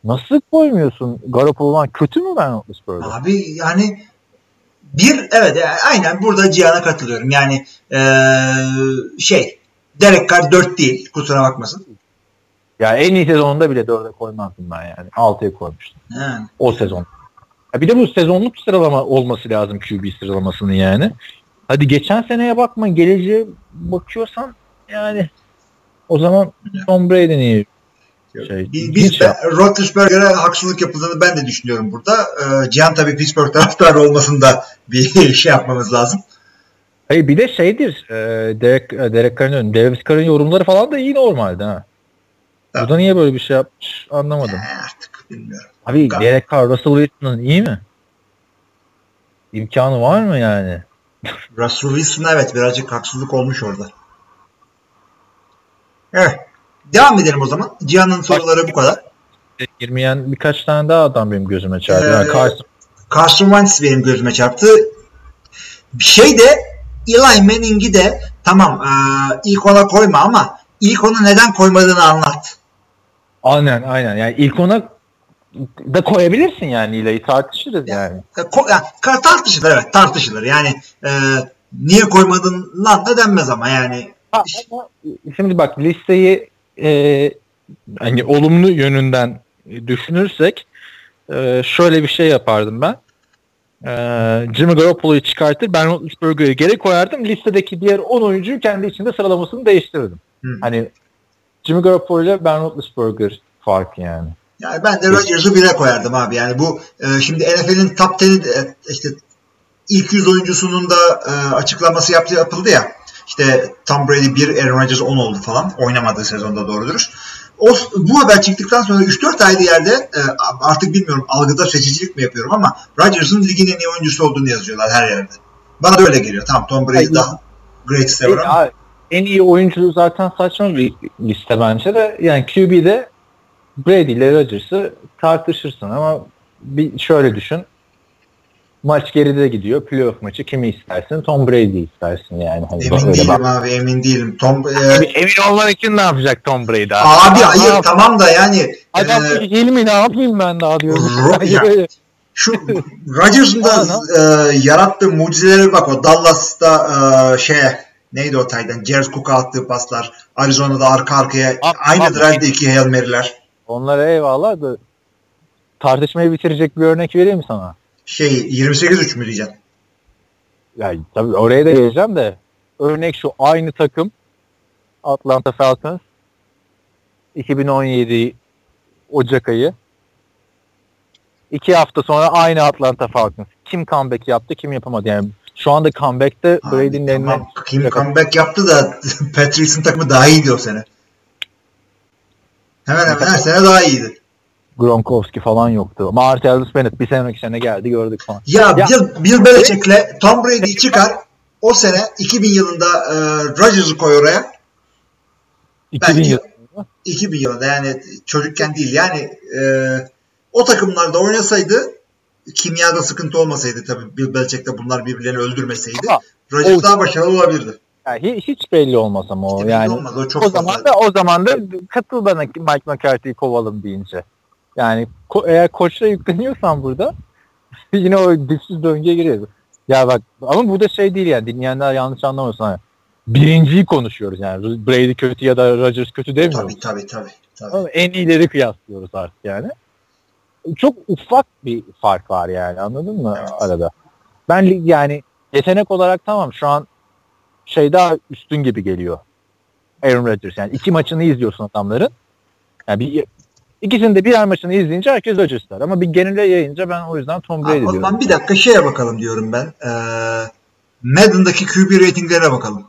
nasıl koymuyorsun? Garoppolo'dan kötü mü Ben Roethlisberger? Abi yani bir evet e, aynen burada Cihan'a katılıyorum. Yani e, şey Derek Carr 4 değil. Kusura bakmasın. Ya en iyi sezonunda bile 4'e koymazdım ben yani. 6'ya koymuştum. Yani. O sezon. Ya bir de bu sezonluk sıralama olması lazım QB sıralamasının yani. Hadi geçen seneye bakma geleceğe bakıyorsan yani o zaman Tom Brady'nin iyi. Şey, Biz, biz ben, Roethlisberger'e haksızlık yapıldığını ben de düşünüyorum burada. Ee, Cihan tabii Pittsburgh taraftarı olmasında bir şey yapmamız lazım. Hayır bir de şeydir. E, Derek, e, Derek Carr'ın Davis Carr'ın yorumları falan da iyi normalde ha. Tabii. Burada niye böyle bir şey yapmış anlamadım. Ee, artık bilmiyorum. Abi Gal- Derek Carr, Russell Wilson'ın iyi mi? İmkanı var mı yani? Russell Wilson'a evet birazcık haksızlık olmuş orada. Evet. Devam edelim o zaman. Cihan'ın soruları bu kadar. Girmeyen birkaç tane daha adam benim gözüme çarptı. Yani Ee, Carson, Carson Wentz benim gözüme çarptı. Bir şey de Eli Manning'i de tamam ee, ilk ona koyma ama ilk onu neden koymadığını anlat. aynen aynen. Yani ilk ona da koyabilirsin yani İlay'ı tartışırız yani. E, ko- yani, tartışılır evet tartışılır. Yani e, niye koymadın lan da denmez ama yani. Ha, ama şimdi bak listeyi e, hani olumlu yönünden düşünürsek e, şöyle bir şey yapardım ben. E, Jimmy Garoppolo'yu çıkartır, Ben Roethlisberger'ı geri koyardım. Listedeki diğer 10 oyuncuyu kendi içinde sıralamasını değiştirirdim. Hmm. Hani Jimmy Garoppolo ile Ben Roethlisberger farkı yani. Yani ben de Rodgers'ı bire koyardım abi. Yani bu e, şimdi NFL'in top 10'i e, işte ilk 100 oyuncusunun da e, açıklaması yaptı, yapıldı ya. İşte Tom Brady 1, Aaron Rodgers 10 oldu falan. Oynamadığı sezonda doğru dürüst. O, bu haber çıktıktan sonra 3-4 aylı yerde e, artık bilmiyorum algıda seçicilik mi yapıyorum ama Rodgers'ın ligin en iyi oyuncusu olduğunu yazıyorlar her yerde. Bana da öyle geliyor. Tamam Tom Brady Hayır. daha greatest ever ama. En iyi oyuncu zaten saçma bir liste bence de. Yani QB'de Brady ile Rodgers'ı tartışırsın ama bir şöyle düşün. Maç geride gidiyor. Playoff maçı kimi istersin? Tom Brady istersin yani. Hani Emin değilim bak. abi emin değilim. Tom, e, Emin, olman için ne yapacak Tom Brady? abi Ne hayır yap- tamam da yani Adam e, Hilmi ne yapayım ben daha diyorum. Ya. Şu Rodgers'ın da e, yarattığı mucizelere bak o Dallas'ta e, şey neydi o taydan Jared Cook'a attığı paslar Arizona'da arka arkaya Abi, aynı abi. drive'de iki Hail Mary'ler Onlara eyvallah da tartışmayı bitirecek bir örnek vereyim sana? şey 28-3 mü diyeceksin? Yani tabii oraya da geleceğim de örnek şu aynı takım Atlanta Falcons 2017 Ocak ayı iki hafta sonra aynı Atlanta Falcons. Kim comeback yaptı kim yapamadı yani şu anda comeback'te Brady'nin eline Kim comeback yaptı da Patrice'in takımı daha iyiydi o sene. Hemen hemen her sene daha iyiydi. Gronkowski falan yoktu. Martellus Bennett bir sene iki sene geldi gördük falan. Ya, Ya- Bill, Bill Belichick'le Tom Brady'yi çıkar o sene 2000 yılında e, Rodgers'ı koy oraya 2000 yıl. 2000 yılında yani çocukken değil yani e, o takımlarda oynasaydı kimyada sıkıntı olmasaydı tabii Bill Belichick de bunlar birbirlerini öldürmeseydi Rodgers daha başarılı olabilirdi. Yani hi- hiç belli olmaz ama o İşte yani. olmaz, o çok o zaman da o zaman da katıl bana Mike McCarthy'yi kovalım deyince. Yani ko- eğer koçla yükleniyorsan burada yine o dipsiz döngüye giriyoruz. Ya bak ama bu da şey değil yani dinleyenler yanlış anlamasın. Hani birinciyi konuşuyoruz yani. Brady kötü ya da Rodgers kötü demiyoruz. Tabii tabii tabii. tabii. Ama en iyileri kıyaslıyoruz artık yani. Çok ufak bir fark var yani anladın mı Evet. arada? Ben yani yetenek olarak tamam şu an şey daha üstün gibi geliyor. Aaron Rodgers yani iki maçını izliyorsun adamların. Yani bir ikisinin de birer maçını izleyince herkes Rodgers der. Ama bir genele yayınca ben o yüzden Tom Brady o diyorum. zaman bir dakika şeye bakalım diyorum ben. Ee, Madden'daki QB ratinglerine bakalım.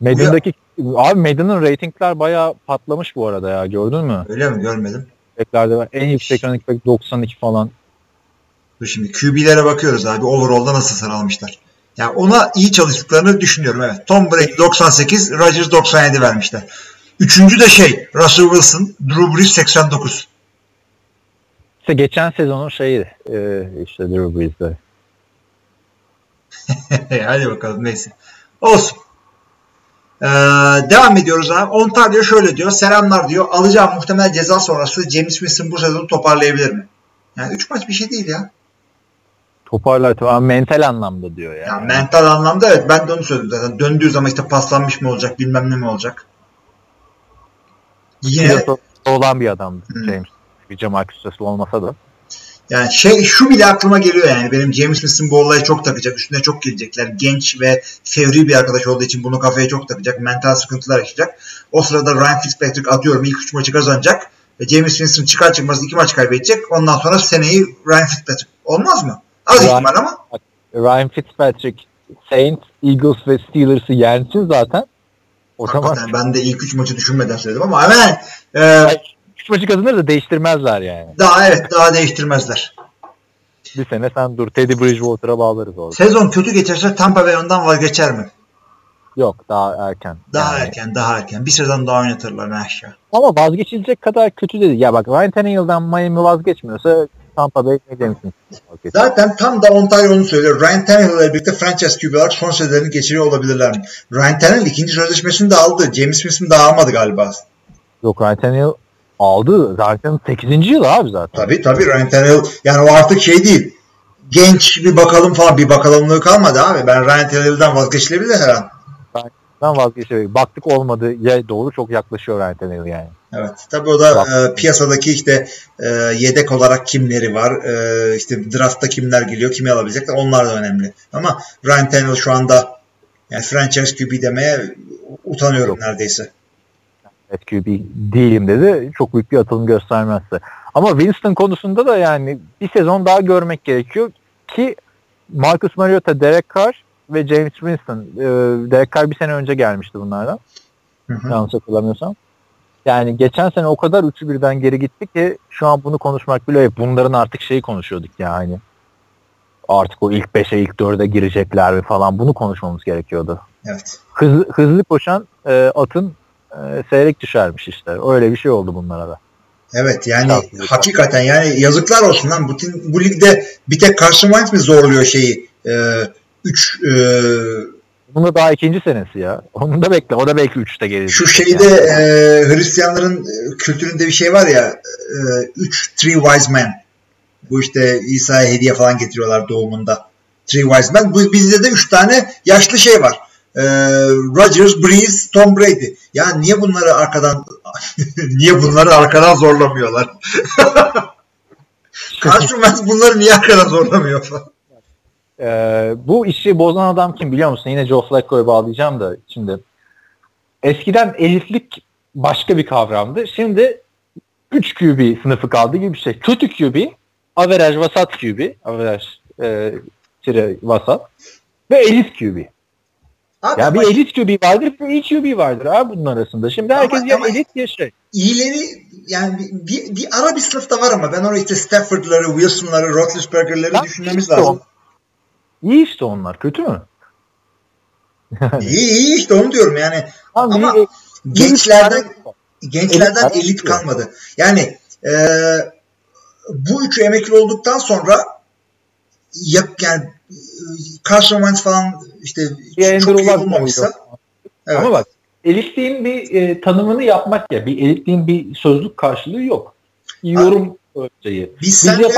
Madden'daki abi Madden'ın ratingler bayağı patlamış bu arada ya gördün mü? Öyle mi? Görmedim. Beklerde var. En yüksek running back 92 falan. Dur şimdi QB'lere bakıyoruz abi. Overall'da nasıl sıralamışlar. Yani ona iyi çalıştıklarını düşünüyorum evet. Tom Brady 98, Rodgers 97 vermişler. Üçüncü de şey Russell Wilson, Drew Brees 89. İşte geçen sezonun şeyi e, işte Drew Brees'de. Hadi bakalım neyse. Olsun. Ee, devam ediyoruz abi. Ontario şöyle diyor. Selamlar diyor. Alacağım muhtemel ceza sonrası James Winston bu sezonu toparlayabilir mi? Yani 3 maç bir şey değil ya. Toparlar tamam mental anlamda diyor yani. Yani mental anlamda evet ben de onu söyledim zaten. Döndüğü zaman işte paslanmış mı olacak bilmem ne mi olacak. Yine olan bir adamdı Hı. James. Bir Jamal Custas'lı olmasa da. yani şey şu bile aklıma geliyor yani benim James Winston bu olaya çok takacak. Üstüne çok gelecekler. Genç ve fevri bir arkadaş olduğu için bunu kafaya çok takacak. Mental sıkıntılar yaşayacak. O sırada Ryan Fitzpatrick atıyorum ilk 3 maçı kazanacak. Ve James Winston çıkar çıkmaz 2 maç kaybedecek. Ondan sonra seneyi Ryan Fitzpatrick. Olmaz mı? Az Ryan- ihtimal ama. Ryan Fitzpatrick Saints, Eagles ve Steelers'ı yensin zaten. O zaman ben de ilk 3 maçı düşünmeden söyledim ama hemen e, üç maçı kazanır da değiştirmezler yani. daha evet daha değiştirmezler. Bir sene sen dur Teddy Bridgewater'a bağlarız orada. Sezon kötü geçerse Tampa Bay ondan vazgeçer mi? Yok daha erken. Daha Yani. erken, daha erken. Bir sezon daha oynatırlar aşağı. Ama vazgeçilecek kadar kötü dedi. Ya bak Ryan Tannehill'dan Miami vazgeçmiyorsa Tampa Bay ne demişsin? Zaten tam da Ontario onu söylüyor. Ryan Tannehill ile birlikte franchise QB olarak son sezonlarını geçiriyor olabilirler? Ryan Tannehill ikinci sözleşmesini de aldı. James Winston daha almadı galiba. Yok Ryan Tannehill aldı zaten 8. yıl abi zaten. Tabii tabii Ryan Tannehill yani o artık şey değil. Genç bir bakalım falan bir bakalımlığı kalmadı abi. Ben Ryan Tannehill'den vazgeçilebilir her an. Ben vazgeçemedim. Baktık olmadı ya doğru çok yaklaşıyor Ryan Tannehill yani. Evet. Tabii o da Bak. e, piyasadaki işte e, yedek olarak kimleri var, e, işte draftta kimler geliyor, kimi alabilecekler onlar da önemli. Ama Ryan Tannehill şu anda yani franchise QB demeye utanıyorum Yok. neredeyse. Evet QB değilim dedi. Çok büyük bir atılım göstermezse. Ama Winston konusunda da yani bir sezon daha görmek gerekiyor ki Marcus Mariota, Derek Carr ve James Winston. Ee, Derek Carr bir sene önce gelmişti bunlardan. Hı hı. Yanlış hatırlamıyorsam. Yani geçen sene o kadar üçü birden geri gitti ki şu an bunu konuşmak bile ayıp. Bunların artık şeyi konuşuyorduk yani. Artık o ilk 5'e ilk 4'e girecekler mi falan bunu konuşmamız gerekiyordu. Evet. Hızlı, hızlı koşan e, atın e, seyrek düşermiş işte. Öyle bir şey oldu bunlara da. Evet yani Şanslı. hakikaten yani yazıklar olsun lan. Bu, bu ligde bir tek Wentz mi zorluyor şeyi? 3 Bunun da daha ikinci senesi ya. Onun da bekle. O da belki 3'te gelir. şu şeyde e, Hristiyanların e, kültüründe bir şey var ya 3 Three Wise Men. Bu işte İsa'ya hediye falan getiriyorlar doğumunda. Three Wise Men. Bu, bizde de 3 tane yaşlı şey var. E, Rodgers, Breeze, Tom Brady. Ya niye bunları arkadan niye bunları arkadan zorlamıyorlar? Carson Wentz bunları niye arkadan zorlamıyor falan. Ee, bu işi bozan adam kim biliyor musun? Yine Joe Flacco'ya bağlayacağım da şimdi. Eskiden elitlik başka bir kavramdı. Şimdi 3 QB sınıfı kaldı gibi bir şey. Kötü QB, average vasat QB, average e, tire vasat ve elit QB. Abi Ya bir ama elit QB vardır, bir iyi QB vardır abi bunun arasında. Şimdi Ama- herkes ya ama- elit ya şey. iyileri yani bir, bir, bir ara bir sınıfta var ama ben oraya işte Stafford'ları, Wilson'ları, Roethlisberger'leri Ya düşünmemiz işte lazım. İyi işte onlar. Kötü mü? İyi iyi işte onu diyorum yani. Abi, Ama bir- gençlerden gençlerden Elit- elit kalmadı. Yani e, bu üçü emekli olduktan sonra yak yani e, Carson Wentz falan işte Andrew çok iyi olmamışsa evet. Ama bak elitliğin bir e, tanımını yapmak ya. Bir elitliğin bir sözlük karşılığı yok. Yorum ölçeği. biz Biz senle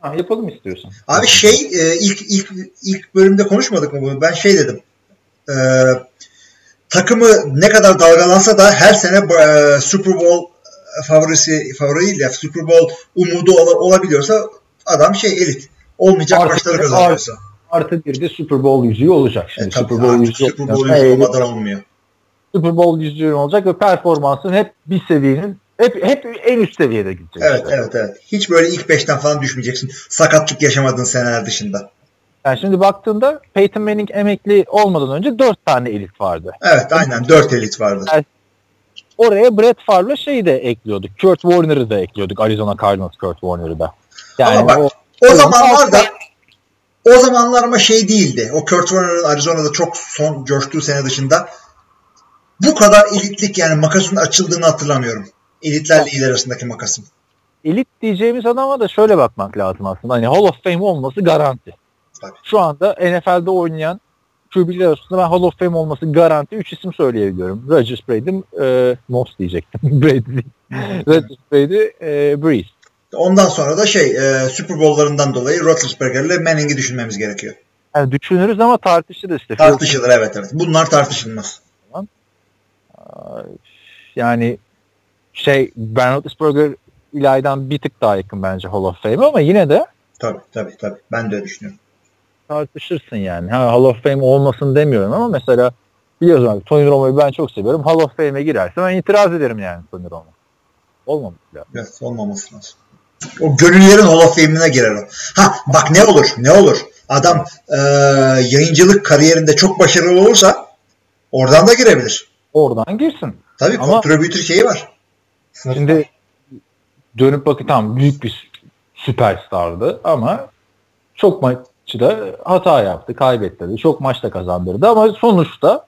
ha, yapalım istiyorsan. Abi şey e, ilk ilk ilk bölümde konuşmadık mı bunu? Ben şey dedim. E, takımı ne kadar dalgalansa da her sene e, Super Bowl favorisi favori değil ya Super Bowl umudu ola- olabiliyorsa adam şey elit. Olmayacak Artık- maçları kazanıyorsa. Artı bir de Super Bowl yüzüğü olacak. Şimdi E, tabii, Super Bowl yüzüğü Super Bowl olacak. yüzü Evet, olmadan olmuyor. Super Bowl yüzüğü olacak ve performansın hep bir seviyenin hep hep en üst seviyede gidecek. Evet işte. evet evet. Hiç böyle ilk beşten falan düşmeyeceksin. Sakatlık yaşamadığın seneler dışında. Yani şimdi baktığında Peyton Manning emekli olmadan önce dört tane elit vardı. Evet aynen. Dört elit vardı. Oraya Brett Favre'la şeyi de ekliyorduk. Kurt Warner'ı da ekliyorduk. Arizona Cardinals Kurt Warner'ı da. Yani Ama bak, o, O zamanlar da o zamanlar ama şey değildi. O Kurt Warner'ın Arizona'da çok son coştuğu sene dışında bu kadar elitlik yani makasın açıldığını hatırlamıyorum. Elitlerle iyiler arasındaki makasın. elit diyeceğimiz adama da şöyle bakmak lazım aslında. Hani Hall of Fame olması garanti. Tabii. Şu anda NFL'de oynayan QB'ler arasında ben Hall of Fame olması garanti 3 isim söyleyebiliyorum. Rodgers, Brady, e, Moss diyecektim. Brady. Rodgers, Brady, e, Breeze. Ondan sonra da şey e, Super Bowl'larından dolayı Roethlisberger ile Manning'i düşünmemiz gerekiyor. Yani düşünürüz ama tartışırız işte. Tartışılır evet evet. Bunlar tartışılmaz. Yani şey Ben Roethlisberger İlay'dan bir tık daha yakın bence Hall of Fame ama yine de Tabii tabii tabii. Ben de öyle düşünüyorum. tartışırsın yani. Ha, Hall of Fame olmasın demiyorum ama mesela biliyorsun abi Tony Romo'yu ben çok seviyorum. Hall of Fame'e girerse ben itiraz ederim yani Tony Romo. Olmamış ya. Evet olmaması lazım. O gönüllerin Hall of Fame'ine girer o. Ha bak ne olur ne olur. Adam e, yayıncılık kariyerinde çok başarılı olursa oradan da girebilir. Oradan girsin. Tabii Ama- contributor şeyi var. Şimdi dönüp bakın tamam büyük bir süperstardı ama çok maçı da hata yaptı, kaybetti. Çok maçta kazandırdı ama sonuçta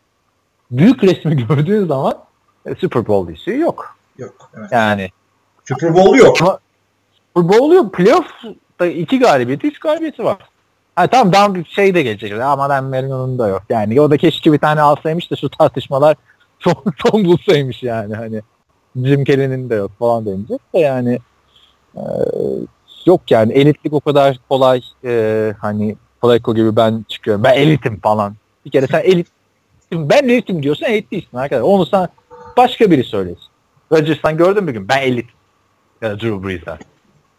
büyük resmi gördüğün zaman e, Super Bowl işi yok. Yok. Evet. Yani Super Bowl yok. Super Bowl yok. Playoff'ta iki galibiyeti, üç galibiyeti var. Ha tamam daha şey de gelecek. Ama Dan Marino'nun da yok. Yani o da keşke bir tane alsaymış da şu tartışmalar son, son bulsaymış yani. Hani Jim Kelly'nin de yok falan denecek de yani e, yok yani elitlik o kadar kolay e, hani Flacco gibi ben çıkıyorum ben elitim falan. Bir kere sen elit ben elitim diyorsan elit değilsin arkadaşlar. Onu sen başka biri söylesin. Rodgers'tan gördün mü bugün ben elit ya da Drew Brees'ten.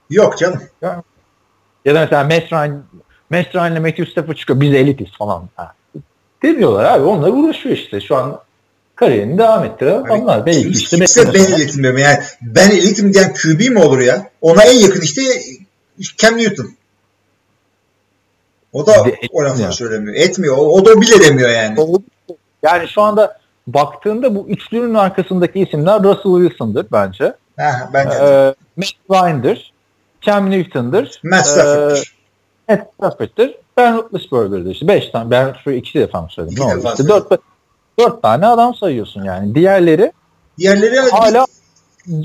Yok canım. Ya da mesela Matt Ryan, Matt Ryan ile Matthew Stafford çıkıyor biz elitiz falan. Ha. Demiyorlar abi onlar uğraşıyor işte şu an kariyerini devam ettiriyor. Hani Onlar belki işte Kimse ben elitim diyorum. Yani ben elitim diyen QB mi olur ya? Ona en yakın işte Cam Newton. O da De- o etmiyor. söylemiyor. Etmiyor. O, o da bile demiyor yani. Yani şu anda baktığında bu üçlünün arkasındaki isimler Russell Wilson'dır bence. Ha, bence. Ee, Matt Ryan'dır. Cam Newton'dır. Matt Stafford'dır. Ee, Matt Stafford'dır. Ben Roethlisberger'dır. İşte beş tane. Ben şu iki defa mı söyledim? İki Ne oldu? İşte dört, dört tane adam sayıyorsun yani. Diğerleri Diğerleri hala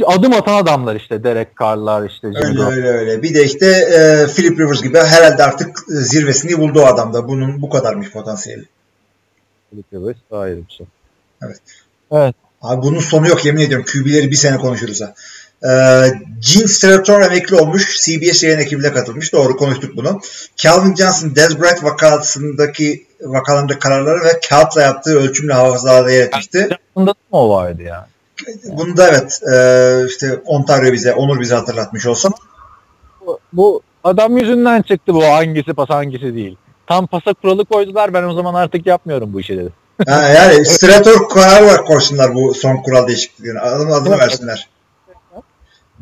adım atan adamlar işte. Derek Carr'lar işte. Öyle öyle öyle. Bir de işte e, Philip Rivers gibi herhalde artık zirvesini buldu o adamda. Bunun bu kadarmış potansiyeli. Philip Rivers ayrı bir şey. Evet. Evet. Abi bunun sonu yok yemin ediyorum. QB'leri bir sene konuşuruz ha. Ee, Gene Strator emekli olmuş. CBS yayın ekibine katılmış. Doğru konuştuk bunu. Calvin Johnson Dez Bryant vakasındaki vakalarında kararları ve kağıtla yaptığı ölçümle hafızalarda yer etmişti. Bunda da mı o vardı ya? Bunu da evet e, işte Ontario bize, Onur bize hatırlatmış olsun. Bu, bu adam yüzünden çıktı bu hangisi pas hangisi değil. Tam pasa kuralı koydular ben o zaman artık yapmıyorum bu işi dedi. Ha, yani Strator karar var koysunlar bu son kural değişikliğine. Adını, adını versinler.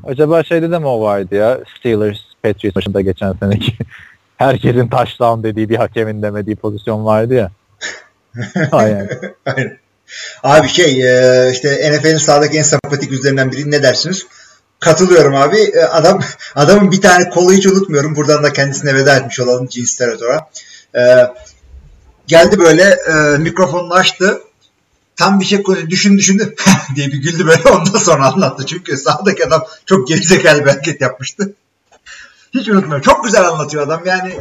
Acaba şeyde de mi o vardı ya Steelers Patriots maçında geçen seneki herkesin touchdown dediği bir hakemin demediği pozisyon vardı ya. Aynen. Aynen. Abi şey e, işte NFL'in sahadaki en sempatik yüzlerinden biri ne dersiniz? Katılıyorum abi. E, Adam adamın bir tane kolu hiç unutmuyorum. Buradan da kendisine veda etmiş olalım Gene Sterator'a. E, geldi böyle e, mikrofonunu açtı. Tam bir şey konuştu. Düşün düşündü diye bir güldü böyle ondan sonra anlattı. Çünkü sahadaki adam çok gerizekalı bir hareket yapmıştı. Hiç unutmuyorum. Çok güzel anlatıyor adam. Yani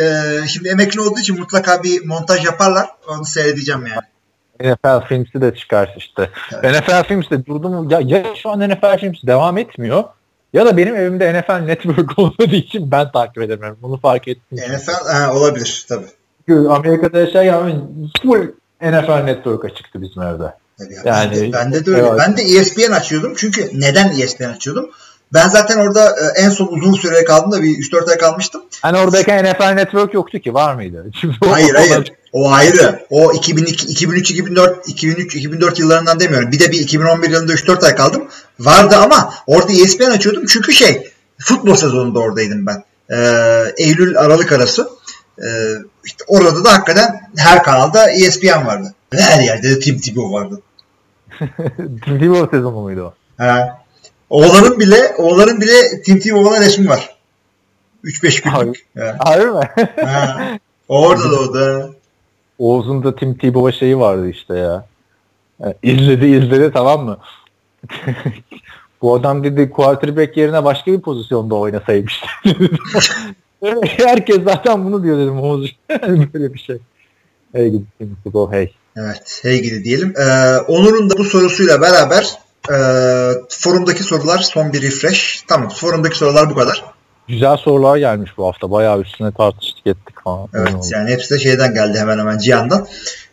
e, şimdi emekli olduğu için mutlaka bir montaj yaparlar. Onu seyredeceğim yani. NFL Films'i de çıkar işte. NFL Films de durdu mu? Ya, ya şu an NFL Films devam etmiyor ya da benim evimde NFL Network olmadığı için ben takip edemiyorum. Bunu fark ettim. NFL ha, olabilir tabii. Çünkü Amerika'da şey yani full NFL Network'a çıktı bizim evde. ya. Yani- bende, bende de öyle. Evet. Ben de ESPN açıyordum. Çünkü neden ESPN açıyordum? Ben zaten orada e, en son uzun süre kaldım da bir 3-4 ay kalmıştım. Hani oradayken NFL Network yoktu ki var mıydı? Şimdi o- Hayır o- hayır. O ayrı. O 2002, 2003, 2004, 2003, 2004 yıllarından demiyorum. Bir de bir 2011 yılında 3-4 ay kaldım. Vardı ama orada ESPN açıyordum. Çünkü şey futbol sezonunda oradaydım ben. Ee, Eylül Aralık arası. Ee, işte orada da hakikaten her kanalda ESPN vardı. Ve her yerde de Tim Tebow vardı. Tim Tebow sezonu muydu o? Ha. Oğlanın bile oğlanın bile Tim Tebow'la resmi var. 3-5 günlük. Ha. Harbi mi? Ha. Orada da o da. Oğuz'un da Tim Tebow'a şeyi vardı işte ya. Yani izledi izledi tamam mı? Bu adam dedi quarterback yerine başka bir pozisyonda oynasaymış. Herkes zaten bunu diyor dedim Oğuz. Böyle bir şey. Hey gidi Tim Tebow hey. Evet, hey gidi diyelim. Ee, Onur'un da bu sorusuyla beraber e, forumdaki sorular son bir refresh. Tamam, forumdaki sorular bu kadar. Güzel sorular gelmiş bu hafta. Bayağı üstüne tartıştık ettik falan. Evet, Öyle yani hepsi de şeyden geldi hemen hemen Cihan'dan.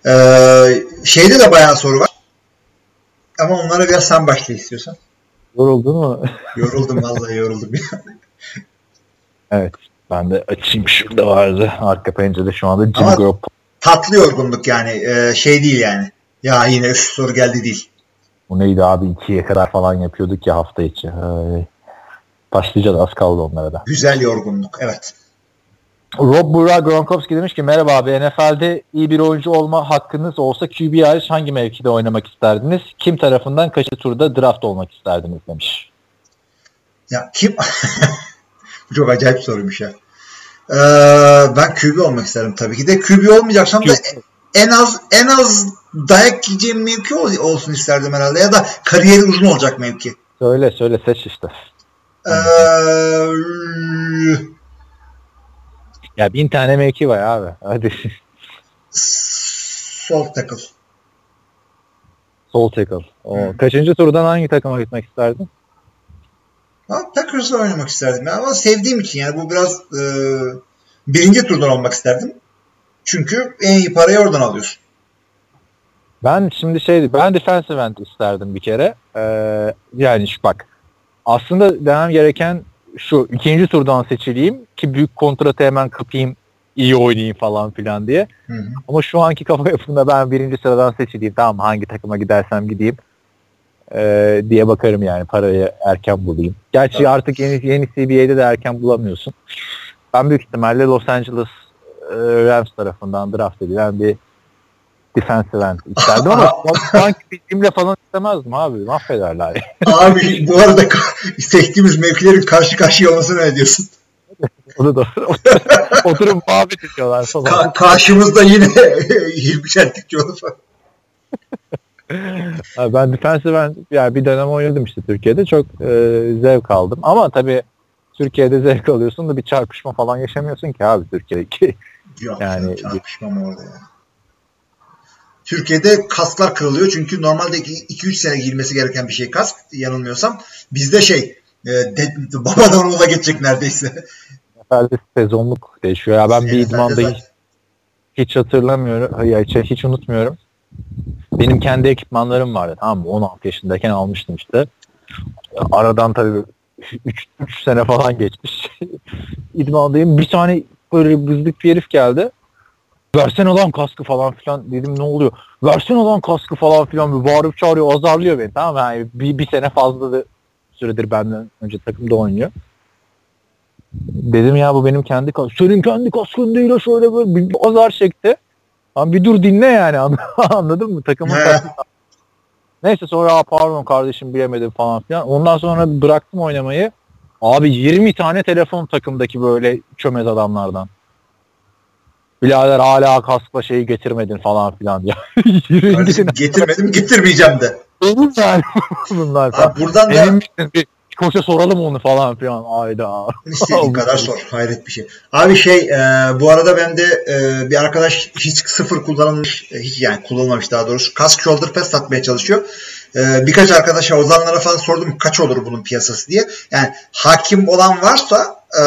Ee, şeyde de bayağı soru var. Ama onlara biraz sen başla istiyorsan. Yoruldun mu? Yoruldum vallahi yoruldum evet. Ben de açayım şurada vardı. Arka pencerede şu anda Jim Ama-. Tatlı yorgunluk yani. Ee, şey değil yani. Ya yine üf soru geldi değil. Bu neydi abi ikiye kadar falan yapıyorduk ya hafta içi. Ay. Başlayacağız az kaldı onlara da. Güzel yorgunluk. Evet. Rob Burak Gronkowski demiş ki merhaba abi NFL'de iyi bir oyuncu olma hakkınız olsa QB hariç hangi mevkide oynamak isterdiniz? Kim tarafından kaçı turda draft olmak isterdiniz demiş. Ya kim? Bu çok acayip bir soruymuş ya. Ee, ben QB olmak isterim tabii ki de. QB olmayacaksam da en az en az dayak yiyeceğim mevki ol- olsun isterdim herhalde. Ya da kariyeri uzun olacak mevki. Söyle söyle seç işte. Ee, Ya bin tane mevki var abi. Hadi. sol tackle. Sol tackle. O, Hı. Kaçıncı turdan hangi takıma gitmek isterdin? Ha, Packers'la oynamak isterdim ya. ama sevdiğim için yani bu biraz e, birinci turdan olmak isterdim. Çünkü en iyi parayı oradan alıyorsun. Ben şimdi şey ben defensive end isterdim bir kere. Ee, yani şu bak aslında demem gereken şu ikinci turdan seçileyim ki büyük kontratı hemen kapayım iyi oynayayım falan filan diye. Hı hı. Ama şu anki kafa yapımda ben birinci sıradan seçileyim tamam hangi takıma gidersem gideyim ee, diye bakarım yani parayı erken bulayım. Gerçi artık yeni yeni CBA'de de erken bulamıyorsun. Ben büyük ihtimalle Los Angeles e, Rams tarafından draft edilen bir defensive end isterdim ama şu anki bildiğimle falan istemezdim abi. Mahvederler. Abi bu arada seçtiğimiz mevkilerin karşı karşıya olmasını ne diyorsun? Onu da oturup muhabbet ediyorlar falan. Ka- karşımızda yine Hilmi Çeltikçioğlu falan. Abi ben defensive end yani bir dönem oynadım işte Türkiye'de. Çok e, zevk aldım. Ama tabii Türkiye'de zevk alıyorsun da bir çarpışma falan yaşamıyorsun ki abi Türkiye'deki. Yok Yani- yani, çarpışmam orada ya. Türkiye'de kasklar kırılıyor çünkü normalde 2-3 sene giyilmesi gereken bir şey kask yanılmıyorsam. Bizde şey e, de, babadan oğula geçecek neredeyse. Herhalde sezonluk değişiyor. Ya ben bir NFL'de idmanda hiç, hiç hatırlamıyorum. Hayır, hiç, hiç unutmuyorum. Benim kendi ekipmanlarım vardı tamam mı? 16 yaşındayken almıştım işte. Aradan tabii 3, 3 sene falan geçmiş. İdmandayım. Bir tane böyle bızlık bir herif geldi. Versene lan kaskı falan filan dedim ne oluyor? Versene lan kaskı falan filan bir bağırıp çağırıyor azarlıyor beni tamam mı? Yani bir, bir sene fazla da süredir benden önce takımda oynuyor. Dedim ya bu benim kendi kaskım. Senin kendi kaskın değil o şöyle böyle bir azar çekti. Ama bir dur dinle yani anladın mı? Takımın. Neyse sonra "Aa, pardon kardeşim bilemedim falan filan. Ondan sonra bıraktım oynamayı. Abi 20 tane telefon takımdaki böyle çömez adamlardan. Birader hala kaskla şeyi getirmedin falan filan ya. Getirmedim getirmeyeceğim de. Benim yani bunlar falan. Abi buradan da Emin misin? Bir koça soralım onu falan filan. Ayda. istediğin kadar sor. Hayret bir şey. Abi şey e, bu arada ben de e, bir arkadaş hiç sıfır kullanılmış e, hiç yani kullanılmamış daha doğrusu kask shoulder pads satmaya çalışıyor. E, birkaç arkadaşa ozanlara falan sordum kaç olur bunun piyasası diye. Yani hakim olan varsa e,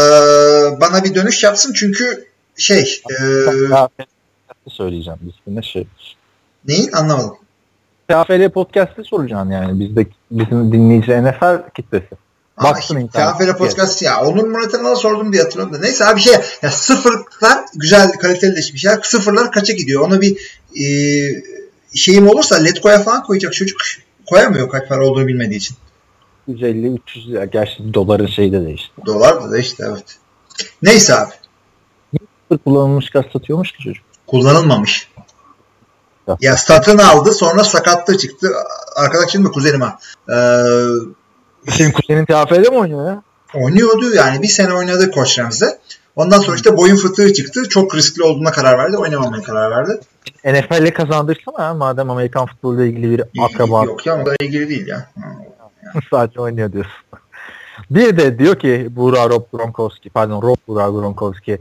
bana bir dönüş yapsın çünkü şey e, söyleyeceğim. Biz şey. neyin anlamadım. TFL podcast'te soracaksın yani. Bizde bizim dinleyici NFL kitlesi. Baksın internet. Podcast ya Onur Murat'ına sordum diye hatırlıyorum da. Neyse abi şey ya sıfırlar güzel kaliteli bir şeyler. Sıfırlar kaça gidiyor? Ona bir e, şeyim olursa Letgo'ya falan koyacak çocuk koyamıyor kaç para olduğunu bilmediği için. 150 300 ya gerçi doların şeyi de değişti. Dolar da işte evet. Neyse abi. Sıfır kullanılmış gaz satıyormuş ki çocuk. Kullanılmamış. Ya. Ya satın aldı sonra sakatlığı çıktı. Arkadaşım da kuzenim ha. Ee, Senin kuzenin TFL'de mi oynuyor ya? oynuyordu yani bir sene oynadı Koç Rams'de. Ondan sonra işte boyun fıtığı çıktı. Çok riskli olduğuna karar verdi. Oynamamaya karar verdi. NFL'le kazandırsana ha, madem Amerikan futboluyla ilgili bir akraba Yok ya onunla ilgili değil ya. Ha. sadece oynuyor diyorsun. Bir de diyor ki Burak Rob Gronkowski, pardon Rob Burak Gronkowski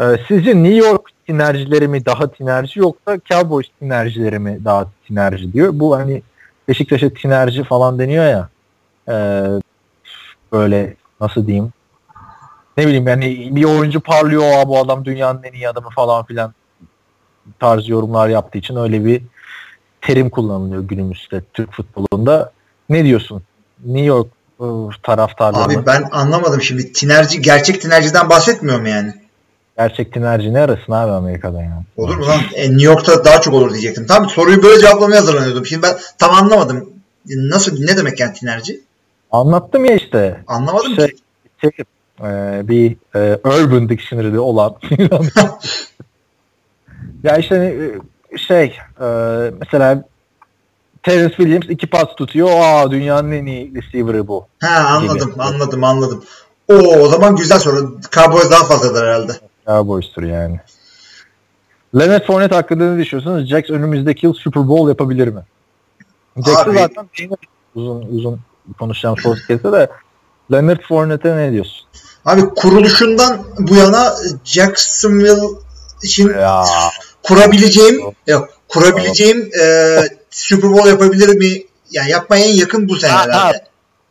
e, sizce New York sinerjileri mi daha sinerji yoksa Cowboys sinerjileri mi daha sinerji diyor. Bu hani Beşiktaş'a sinerji falan deniyor ya e, böyle nasıl diyeyim ne bileyim yani bir oyuncu parlıyor Aa, bu adam dünyanın en iyi adamı falan filan tarzı yorumlar yaptığı için öyle bir terim kullanılıyor günümüzde Türk futbolunda. Ne diyorsun? New York ıı, taraftarları Abi ben anlamadım şimdi. Tinerci gerçek tinerciden bahsetmiyor mu yani? gerçek tinerci ne arasın abi Amerika'da yani? Olur mu lan? E, New York'ta daha çok olur diyecektim. Tam soruyu böyle cevaplamaya hazırlanıyordum. Şimdi ben tam anlamadım. E, Nasıl ne demek yani tinerci? Anlattım ya işte. Anlamadım Şey, ki. şey, e, bir e, Urban Dictionary'de olan ya işte e, şey e, mesela Terence Williams iki pas tutuyor. Aa dünyanın en iyi receiver'ı bu. Ha anladım gibi. anladım anladım. Oo o zaman güzel soru. Cowboys daha fazladır herhalde. Cowboys'tur yani. Leonard Fournette hakkında ne düşünüyorsunuz? Jax önümüzdeki yıl Super Bowl yapabilir mi? Jax'ı zaten uzun uzun konuşacağım podcast'te de Leonard Fournette'e ne diyorsun? Abi kuruluşundan bu yana Jacksonville için Ya kurabileceğim yok kurabileceğim e, Super Bowl yapabilir mi? Yani yapmaya en yakın bu sene Ha, herhalde.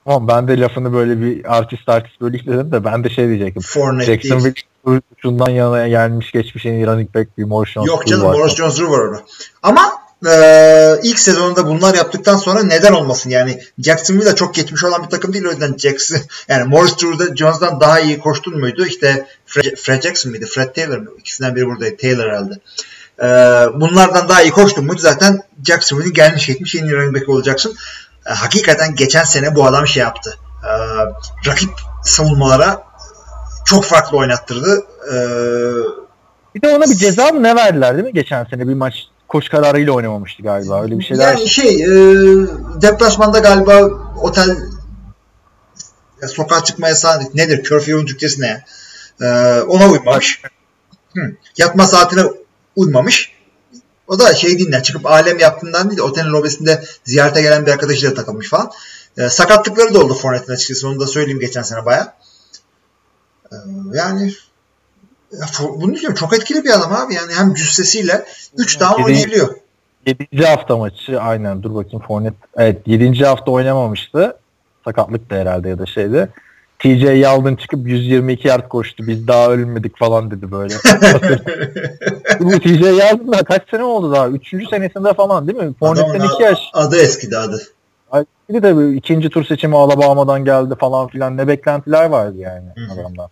Tamam ben de lafını böyle bir artist artist böyle işledim de ben de şey diyecektim. Fournette. Jacksonville şundan yana gelmiş geçmiş en iyi running back bir Morris Yok canım. Morris Jones-Drew var orada. Ama e, ilk sezonunda bunlar yaptıktan sonra neden olmasın? Yani Jacksonville de çok geçmiş olan bir takım değil. O yüzden Jackson yani Morris Drew Jones'dan daha iyi koştun muydu? İşte Fred, Fred Jackson mıydı? Fred Taylor mı? İkisinden biri buradaydı. Taylor herhalde. E, bunlardan daha iyi koştun muydu? Zaten Jacksonville'in gelmiş geçmiş en iyi running back olacaksın. E, hakikaten geçen sene bu adam şey yaptı. E, rakip savunmalara çok farklı oynattırdı. E, Bir de ona bir ceza mı ne verdiler değil mi geçen sene bir maç koş kararıyla oynamamıştı galiba öyle bir şeyler. Yani şey e, deplasmanda galiba otel ya sokağa çıkma yasağı nedir? Curfew'un Türkçesi ne? E, ona uymamış. Hı. Yatma saatine uymamış. O da şey dinle çıkıp alem yaptığından değil de otelin lobisinde ziyarete gelen bir arkadaşıyla takılmış falan. E, sakatlıkları da oldu Fournette'in açıkçası. Onu da söyleyeyim geçen sene baya. E, yani bunu diyorum çok etkili bir adam abi. Yani hem cüssesiyle 3 down oynayabiliyor. 7. hafta maçı aynen dur bakayım Fournette. Evet 7. hafta oynamamıştı. Sakatlık da herhalde ya da şeydi. TJ Yeldon çıkıp 122 yard koştu. Biz daha ölmedik falan dedi böyle. Bu TJ Yeldon da kaç sene oldu daha? Üçüncü senesinde falan değil mi? Fournette'den 2 yaş. Adı eskidi adı. Bir de ikinci tur seçimi Alabama'dan geldi falan filan. Ne beklentiler vardı yani adamdan.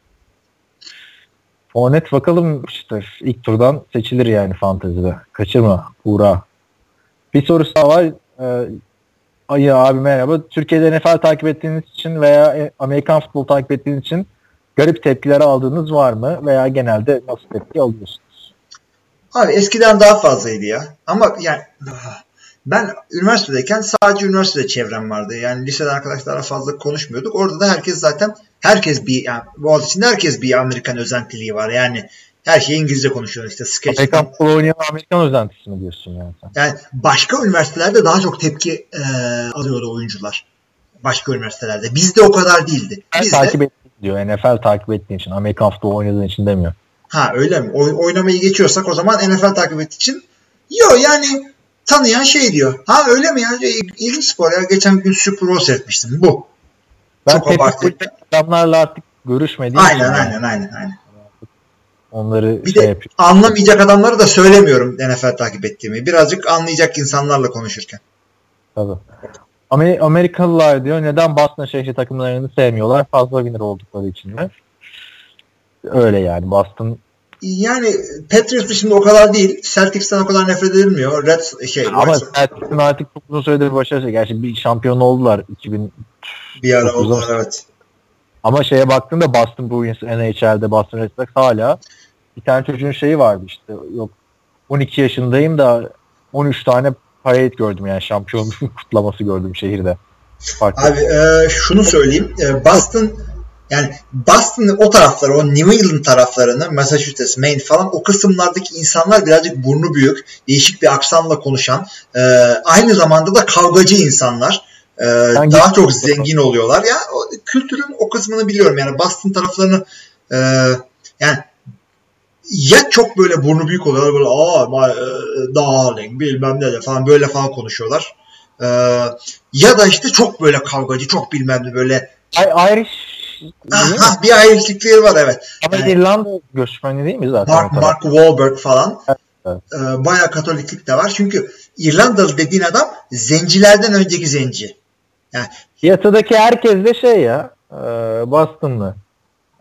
Fournette bakalım işte ilk turdan seçilir yani fantezide. Kaçırma. Uğra. Bir sorusu daha var. Ee, Ayı abi merhaba. Türkiye'de NFL takip ettiğiniz için veya e, Amerikan futbol takip ettiğiniz için garip tepkiler aldığınız var mı? Veya genelde nasıl tepki alıyorsunuz? Abi eskiden daha fazlaydı ya. Ama yani ben üniversitedeyken sadece üniversitede çevrem vardı. Yani lisede arkadaşlarla fazla konuşmuyorduk. Orada da herkes zaten herkes bir yani Boğaziçi'nde herkes bir Amerikan özentiliği var. Yani her şeyi İngilizce konuşuyor işte sketch. Amerikan futbol oynayan Amerikan özentisi mi diyorsun yani sen? Yani başka üniversitelerde daha çok tepki e, alıyordu oyuncular. Başka üniversitelerde. Bizde o kadar değildi. Bizde, takip ettiğin diyor. NFL takip ettiğin için. Amerikan futbolu oynadığın için demiyor. Ha öyle mi? Oy- oynamayı geçiyorsak o zaman NFL takip ettiği için yok yani tanıyan şey diyor. Ha öyle mi ya? İl- İlginç spor ya. Geçen gün Super Bowl seyretmiştim. Bu. Ben Çok abartı. adamlarla artık görüşmediğim için Aynen yani aynen aynen aynen. onları Bir şey de yapıyor. anlamayacak adamları da söylemiyorum NFL takip ettiğimi. Birazcık anlayacak insanlarla konuşurken. Tabii. Amer- Amerikalılar diyor neden Boston şehri takımlarını sevmiyorlar? Fazla winner oldukları için mi? Öyle yani Boston Yani Patriots dışında o kadar değil. Celtics'ten o kadar nefret edilmiyor. Red şey ama Celtics'in artık çok uzun süredir başarısı. Gerçi bir şampiyon oldular 2000 bir ara çok uzun- evet. ama şeye baktığında Boston Bruins NHL'de Boston Red Sox hala bir tane çocuğun şeyi vardı işte yok 12 yaşındayım da 13 tane parade gördüm yani şampiyonluk kutlaması gördüm şehirde. Farklı. Abi e, şunu söyleyeyim. E, Boston yani Boston'ın o tarafları, o New England taraflarını, Massachusetts, Maine falan o kısımlardaki insanlar birazcık burnu büyük, değişik bir aksanla konuşan, e, aynı zamanda da kavgacı insanlar. E, Hangi- daha çok zengin oluyorlar. Ya o, kültürün o kısmını biliyorum. Yani Boston taraflarını e, yani ya çok böyle burnu büyük oluyorlar böyle aa my, e, darling bilmem ne de falan böyle falan konuşuyorlar. E, ya da işte çok böyle kavgacı çok bilmem ne böyle Ay- Irish? Aha, bir ayrılıkları var evet. Ama Yani- İrlanda göçmeni değil mi zaten? Mark? Mark Wahlberg falan. Evet. E, bayağı katoliklik de var. Çünkü İrlandalı dediğin adam zencilerden önceki zenci. Piyasadaki herkes de şey ya e, Boston'lı.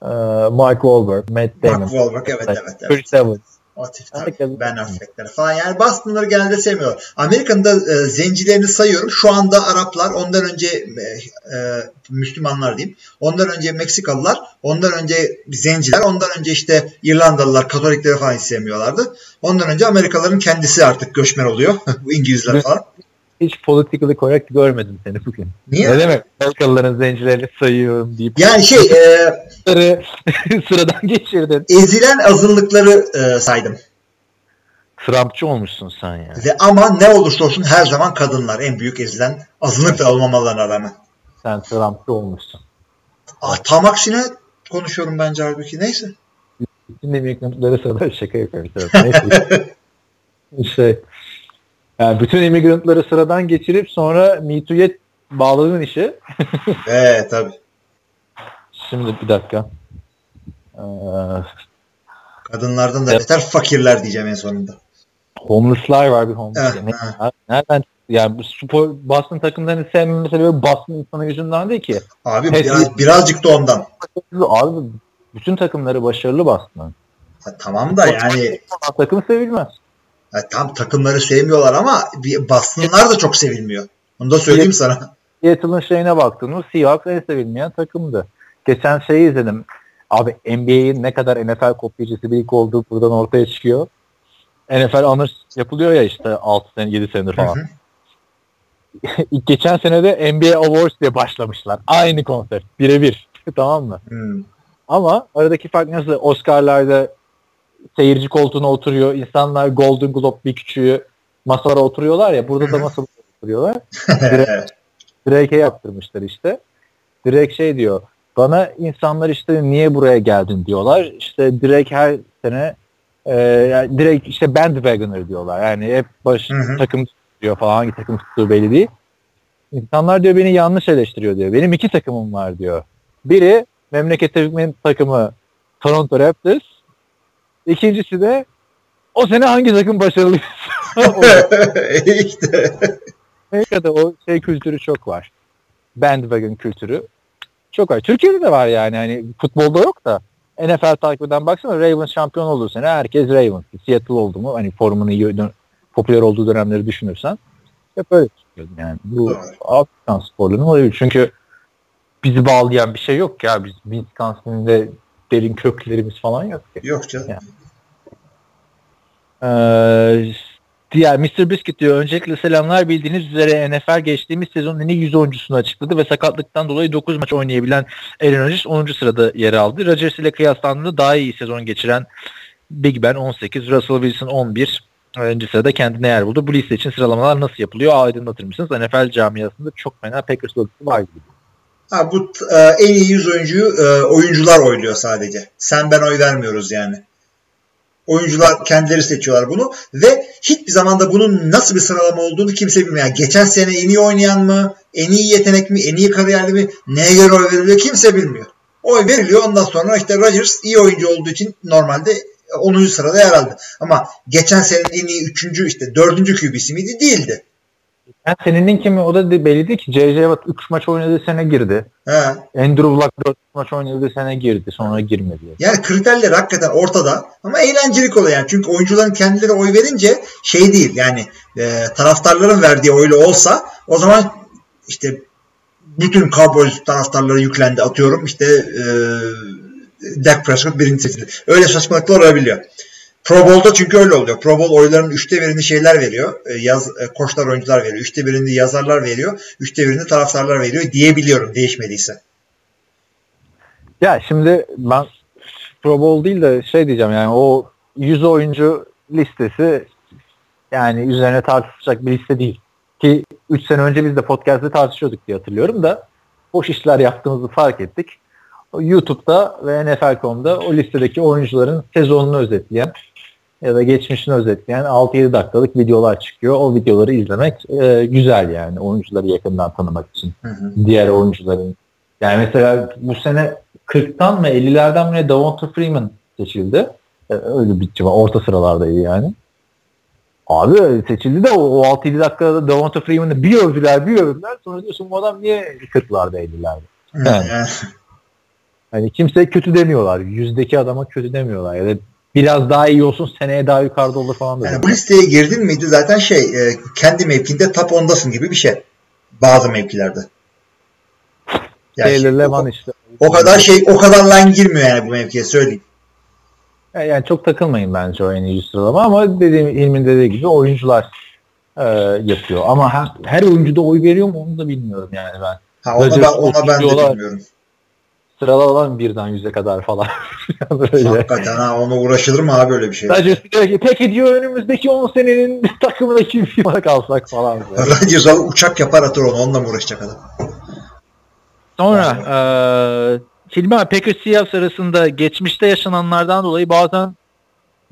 E, Mike Wahlberg, Matt Damon. Mark Wahlberg evet evet. evet. Chris Evans. O tip tabii. Ben Affleck'ler falan. Yani Boston'ları genelde sevmiyorlar. Amerika'nın da e, zencilerini sayıyorum. Şu anda Araplar, ondan önce e, e, Müslümanlar diyeyim. Ondan önce Meksikalılar, ondan önce zenciler, ondan önce işte İrlandalılar, Katolikleri falan hiç sevmiyorlardı. Ondan önce Amerikalıların kendisi artık göçmen oluyor. Bu İngilizler falan. Hiç politically correct görmedim seni bugün. Niye? Ne demek? Amerikalıların zencilerini sayıyorum deyip Yani şey e, sıradan geçirdin. ezilen azınlıkları e, saydım. Trumpçı olmuşsun sen ya. Ve ama ne olursa olsun her zaman kadınlar en büyük ezilen azınlık da olmamalarına rağmen. Sen Trumpçı olmuşsun. Ah, tam aksine konuşuyorum bence halbuki. Neyse. Demeyecek noktaları sırada şaka yapıyorum. Neyse. şey. Yani bütün immigrantları sıradan geçirip sonra Me Too'ya bağladığın işi. Evet tabii. Şimdi bir dakika. Ee, Kadınlardan da Evet. beter fakirler diyeceğim en sonunda. homeless'lar var bir homeless. Ne- eh. Nereden? Yani bu spor Boston takımlarını sevmeme sebebi Boston insanı yüzünden değil ki. Abi Evet. biraz, birazcık da ondan. Abi bütün takımları başarılı Boston'ın. Tamam da yani Takım sevilmez. Ha, tam takımları sevmiyorlar ama bir Boston'lar da çok sevilmiyor. Onu da söyleyeyim sana. Seattle'ın şeyine baktığımız Seahawks en sevilmeyen takımdı. Geçen şeyi izledim. Abi NBA'in ne kadar NFL kopyacısı bir lig olduğu buradan ortaya çıkıyor. NFL Honors yapılıyor ya işte 6 sene 7 senedir Hı falan. hı. Geçen sene de NBA Awards diye başlamışlar. Aynı konsept. Birebir. tamam mı? Hmm. Ama aradaki fark nasıl? Oscar'larda seyirci koltuğuna oturuyor. İnsanlar Golden Globe bir küçüğü masalara oturuyorlar ya. Burada da masalara oturuyorlar. Evet. Drake'e yaptırmışlar işte. Drake şey diyor. Bana insanlar işte niye buraya geldin diyorlar. İşte Drake her sene e, yani Drake işte bandwagoner diyorlar. Yani hep baş Hı hı. takım diyor falan hangi takım tuttuğu belli değil. İnsanlar diyor beni yanlış eleştiriyor diyor. Benim iki takımım var diyor. Biri memleketimin takımı Toronto Raptors. İkincisi de o sene hangi takım başarılıysa işte. Amerika'da o şey kültürü çok var. Bandwagon kültürü çok var. Türkiye'de de var yani. Hani futbolda yok da NFL takip eden baksana Ravens şampiyon olduğu sene herkes Ravens. Seattle oldu mu hani formunun iyi popüler olduğu dönemleri düşünürsen hep öyle çıkıyordu yani. Bu. Afrikan sporlarının olayı. Çünkü bizi bağlayan bir şey yok ya. Biz Wisconsin'de derin köklerimiz falan yok ki. Yok canım. Ya. Ee, diğer Mr. Biscuit diyor. Öncelikle selamlar bildiğiniz üzere NFL geçtiğimiz sezonun en iyi 100 oyuncusunu açıkladı ve sakatlıktan dolayı 9 maç oynayabilen Aaron Rodgers 10. sırada yer aldı. Rodgers ile kıyaslandığında daha iyi sezon geçiren Big Ben 18, Russell Wilson 11. Önce sırada kendine yer buldu. Bu liste için sıralamalar nasıl yapılıyor? Aydınlatır mısınız? NFL camiasında çok fena Packers logosu var gibi. Ha, bu e, en iyi 100 oyuncuyu e, oyuncular oyluyor sadece. Sen ben oy vermiyoruz yani. Oyuncular kendileri seçiyorlar bunu ve hiçbir zaman da bunun nasıl bir sıralama olduğunu kimse bilmiyor. Yani geçen sene en iyi oynayan mı, en iyi yetenek mi, en iyi kariyerli mi, neye göre oy veriliyor kimse bilmiyor. Oy veriliyor ondan sonra işte Rodgers iyi oyuncu olduğu için normalde 10. sırada yer aldı. Ama geçen senenin en iyi 3. işte 4. QB'si miydi? Değildi. Yani senenin kimi o da belli değil ki. J.J. Watt 3 maç oynadığı sene girdi. He. Andrew Luck 4 maç oynadığı sene girdi. Sonra girmedi. Yani kriterler hakikaten ortada ama eğlencelik oluyor yani. Çünkü oyuncuların kendileri oy verince şey değil yani e, taraftarların verdiği oyla olsa o zaman işte bütün Cowboys taraftarları yüklendi atıyorum işte e, Dak Prescott birinci seçildi. Öyle saçmalıklar olabiliyor. Pro Bowl'da çünkü öyle oluyor. Pro Bowl oylarının üçte birini şeyler veriyor. E, Yaz, e, koçlar oyuncular veriyor. Üçte birini yazarlar veriyor. Üçte birini taraftarlar veriyor diyebiliyorum değişmediyse. Ya şimdi ben Pro Bowl değil de şey diyeceğim yani o 100 oyuncu listesi yani üzerine tartışacak bir liste değil. Ki 3 sene önce biz de podcast'te tartışıyorduk diye hatırlıyorum da boş işler yaptığımızı fark ettik. YouTube'da ve NFL.com'da o listedeki oyuncuların sezonunu özetleyen ya da geçmişini özetleyen 6-7 dakikalık videolar çıkıyor. O videoları izlemek e, güzel yani oyuncuları yakından tanımak için. Hı hı. Diğer oyuncuların. Yani mesela bu sene 40'tan mı 50'lerden mi ne Davonta Freeman seçildi. E, öyle bir civar. Orta sıralardaydı yani. Abi seçildi de o, o 6-7 dakikada Davonta Freeman'ı bir övdüler bir övdüler. Sonra diyorsun bu adam niye 40'larda 50'lerde? Yani. Yani. Hani kimse kötü demiyorlar. Yüzdeki adama kötü demiyorlar. Ya da biraz daha iyi olsun seneye daha yukarıda olur falan. Yani bu listeye girdin miydi zaten şey e, kendi mevkinde top 10'dasın gibi bir şey. Bazı mevkilerde. Yani Taylor şey, Levan o, işte. o kadar şey o kadar line girmiyor yani bu mevkiye söyleyeyim. Yani çok takılmayın bence o en iyi sıralama ama dediğim İlmin dediği gibi oyuncular e, yapıyor. Ama her, her oyuncuda oy veriyor mu onu da bilmiyorum yani ben. Ha, ona Rodgers ben, ona ben de bilmiyorum. Sıralama birden yüze kadar falan. Böyle. Hakikaten ha ona uğraşılır mı abi böyle bir şey? Rodgers diyor ki peki diyor önümüzdeki 10 senenin takımındaki bir olarak alsak falan. Böyle. Rodgers abi uçak yapar atır onu onunla mı uğraşacak adam? Sonra eee Hilmi abi Packers Seahawks arasında geçmişte yaşananlardan dolayı bazen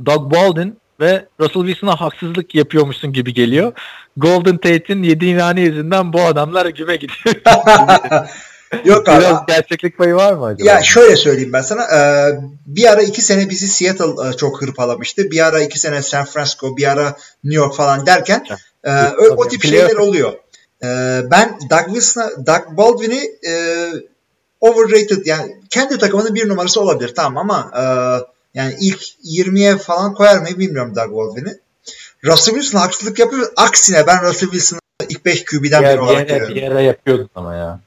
Doug Baldwin ve Russell Wilson'a haksızlık yapıyormuşsun gibi geliyor. Golden Tate'in yediği nane yüzünden bu adamlar güme gidiyor. Yok abi. Biraz gerçeklik payı var mı acaba? Ya şöyle söyleyeyim ben sana. e, bir ara iki sene bizi Seattle e, çok hırpalamıştı. Bir ara iki sene San Francisco, bir ara New York falan derken e, o, o tip şeyler oluyor. E, ben Doug Wilson'a, Doug Baldwin'i e, overrated yani kendi takımının bir numarası olabilir tamam ama e, yani ilk 20'ye falan koyar mı bilmiyorum Doug Baldwin'i. Russell Wilson haksızlık yapıyor. Aksine ben Russell Wilson'ı ilk 5 QB'den bir, biri olarak görüyorum. bir ara yapıyordun ama ya.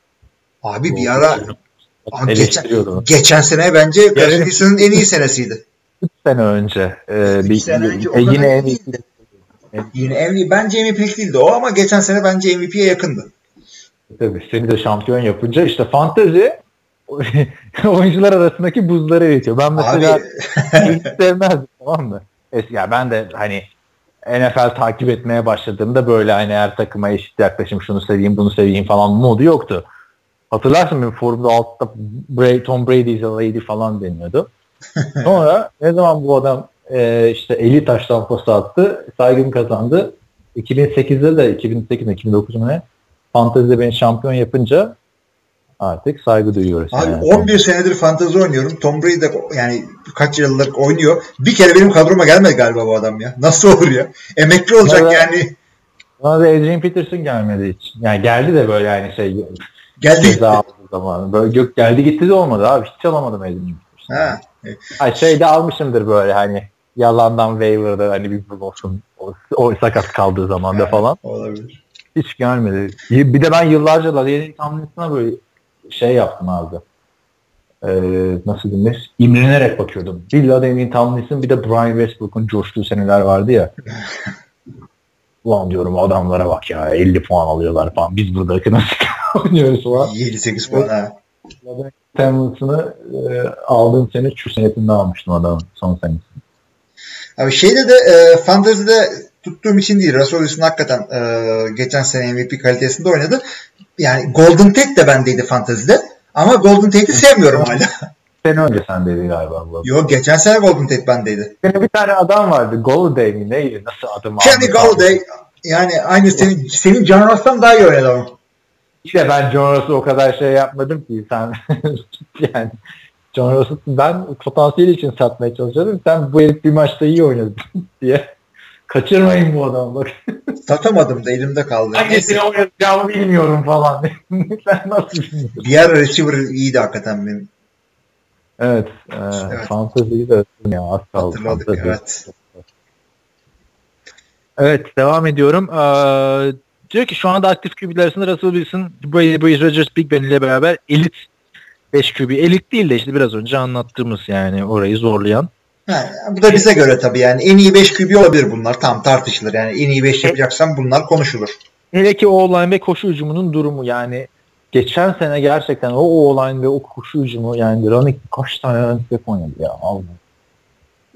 Abi bir ara Abi geçen, geçen sene bence Wilson'ın en iyi senesiydi. 3 sene önce. E, bir, sene önce e, yine en değildi. Yine MVP, bence MVP'lik değildi o ama geçen sene bence MVP'ye yakındı. Tabii seni de şampiyon yapınca işte fantezi oyuncular arasındaki buzları eritiyor. Ben mesela Abi hiç sevmezdim tamam mı? Es- Ya ben de hani NFL takip etmeye başladığımda böyle hani her takıma eşit yaklaşım şunu seveyim bunu seveyim falan modu yoktu. Hatırlarsın benim forumda altta Bray, Tom Brady is a lady falan deniyordu. Sonra ne zaman bu adam e, işte 50 taş tampası attı saygın kazandı. 2008'de de 2008 2009 mu ne? Fantezide beni şampiyon yapınca artık saygı duyuyoruz. abi yani. 11 senedir fantezi oynuyorum. Tom Brady de yani kaç yıldır oynuyor. Bir kere benim kadroma gelmedi galiba bu adam ya. Nasıl olur ya? Emekli olacak Evet. yani. Bana da Adrian Peterson gelmedi hiç. Yani geldi de böyle yani şey Geldi gitti. ceza aldığı zaman. Böyle gök geldi gitti de olmadı abi. Hiç alamadım Peterson. Ha. Ay şeyde almışımdır böyle hani yalandan waiver'da hani bir olsun o, o sakat kaldığı zamanda Ha. falan. Olabilir. Hiç gelmedi. Bir de ben yıllarca Larry Tomlinson'a böyle şey yaptım abi. Ee, nasıl denir? İmrenerek bakıyordum. Bir Larry Tomlinson bir de Brian Westbrook'un coştuğu seneler vardı ya. Ulan diyorum adamlara bak ya 50 puan alıyorlar falan. Biz burada nasıl oynuyoruz falan. 7-8 puan ha. Tomlinson'ı e, aldığım sene şu senetinde almıştım adamın son senesi. Abi şeyde de e, fantezide tuttuğum için değil. Russell Wilson hakikaten e, geçen sene MVP kalitesinde oynadı. Yani Golden Tate de bendeydi fantezide. Ama Golden Tate'i sevmiyorum hala. Sene önce sendeydi galiba bu. Yok geçen sene Golden Tate bendeydi. Senin bir tane adam vardı. Golladay mi neydi? Nasıl adım Kenny Galladay yani aynı senin senin John Ross'tan daha iyi oynadı ama. İşte ben John Ross'u o kadar şey yapmadım ki sen yani John Ross'u ben potansiyeli için satmaya çalışıyordum. Sen bu herif bir maçta iyi oynadın diye. Kaçırmayın bu adamı bak. Satamadım da elimde kaldı. Hangisini oynatacağımı bilmiyorum falan. sen nasıl bilmiyorsun? Bir ara receiver iyiydi hakikaten benim. Evet. E, Evet. Fantasy'yi de ya az kaldı. Hatırladık Fantasy. evet. Evet devam ediyorum. Ee, diyor ki şu anda aktif QB'ler arasında Russell Wilson, Brady, Breeze, Rodgers, Big Ben ile beraber elit 5 QB. Elit değil de işte biraz önce anlattığımız yani orayı zorlayan. Ha, bu da bize göre tabii yani en iyi 5 QB olabilir bunlar. Tam tartışılır yani en iyi 5 yapacaksan bunlar konuşulur. Hele ki o line ve koşu hücumunun durumu yani geçen sene gerçekten o o line ve o koşu hücumu yani running kaç tane running back oynadı ya Allah.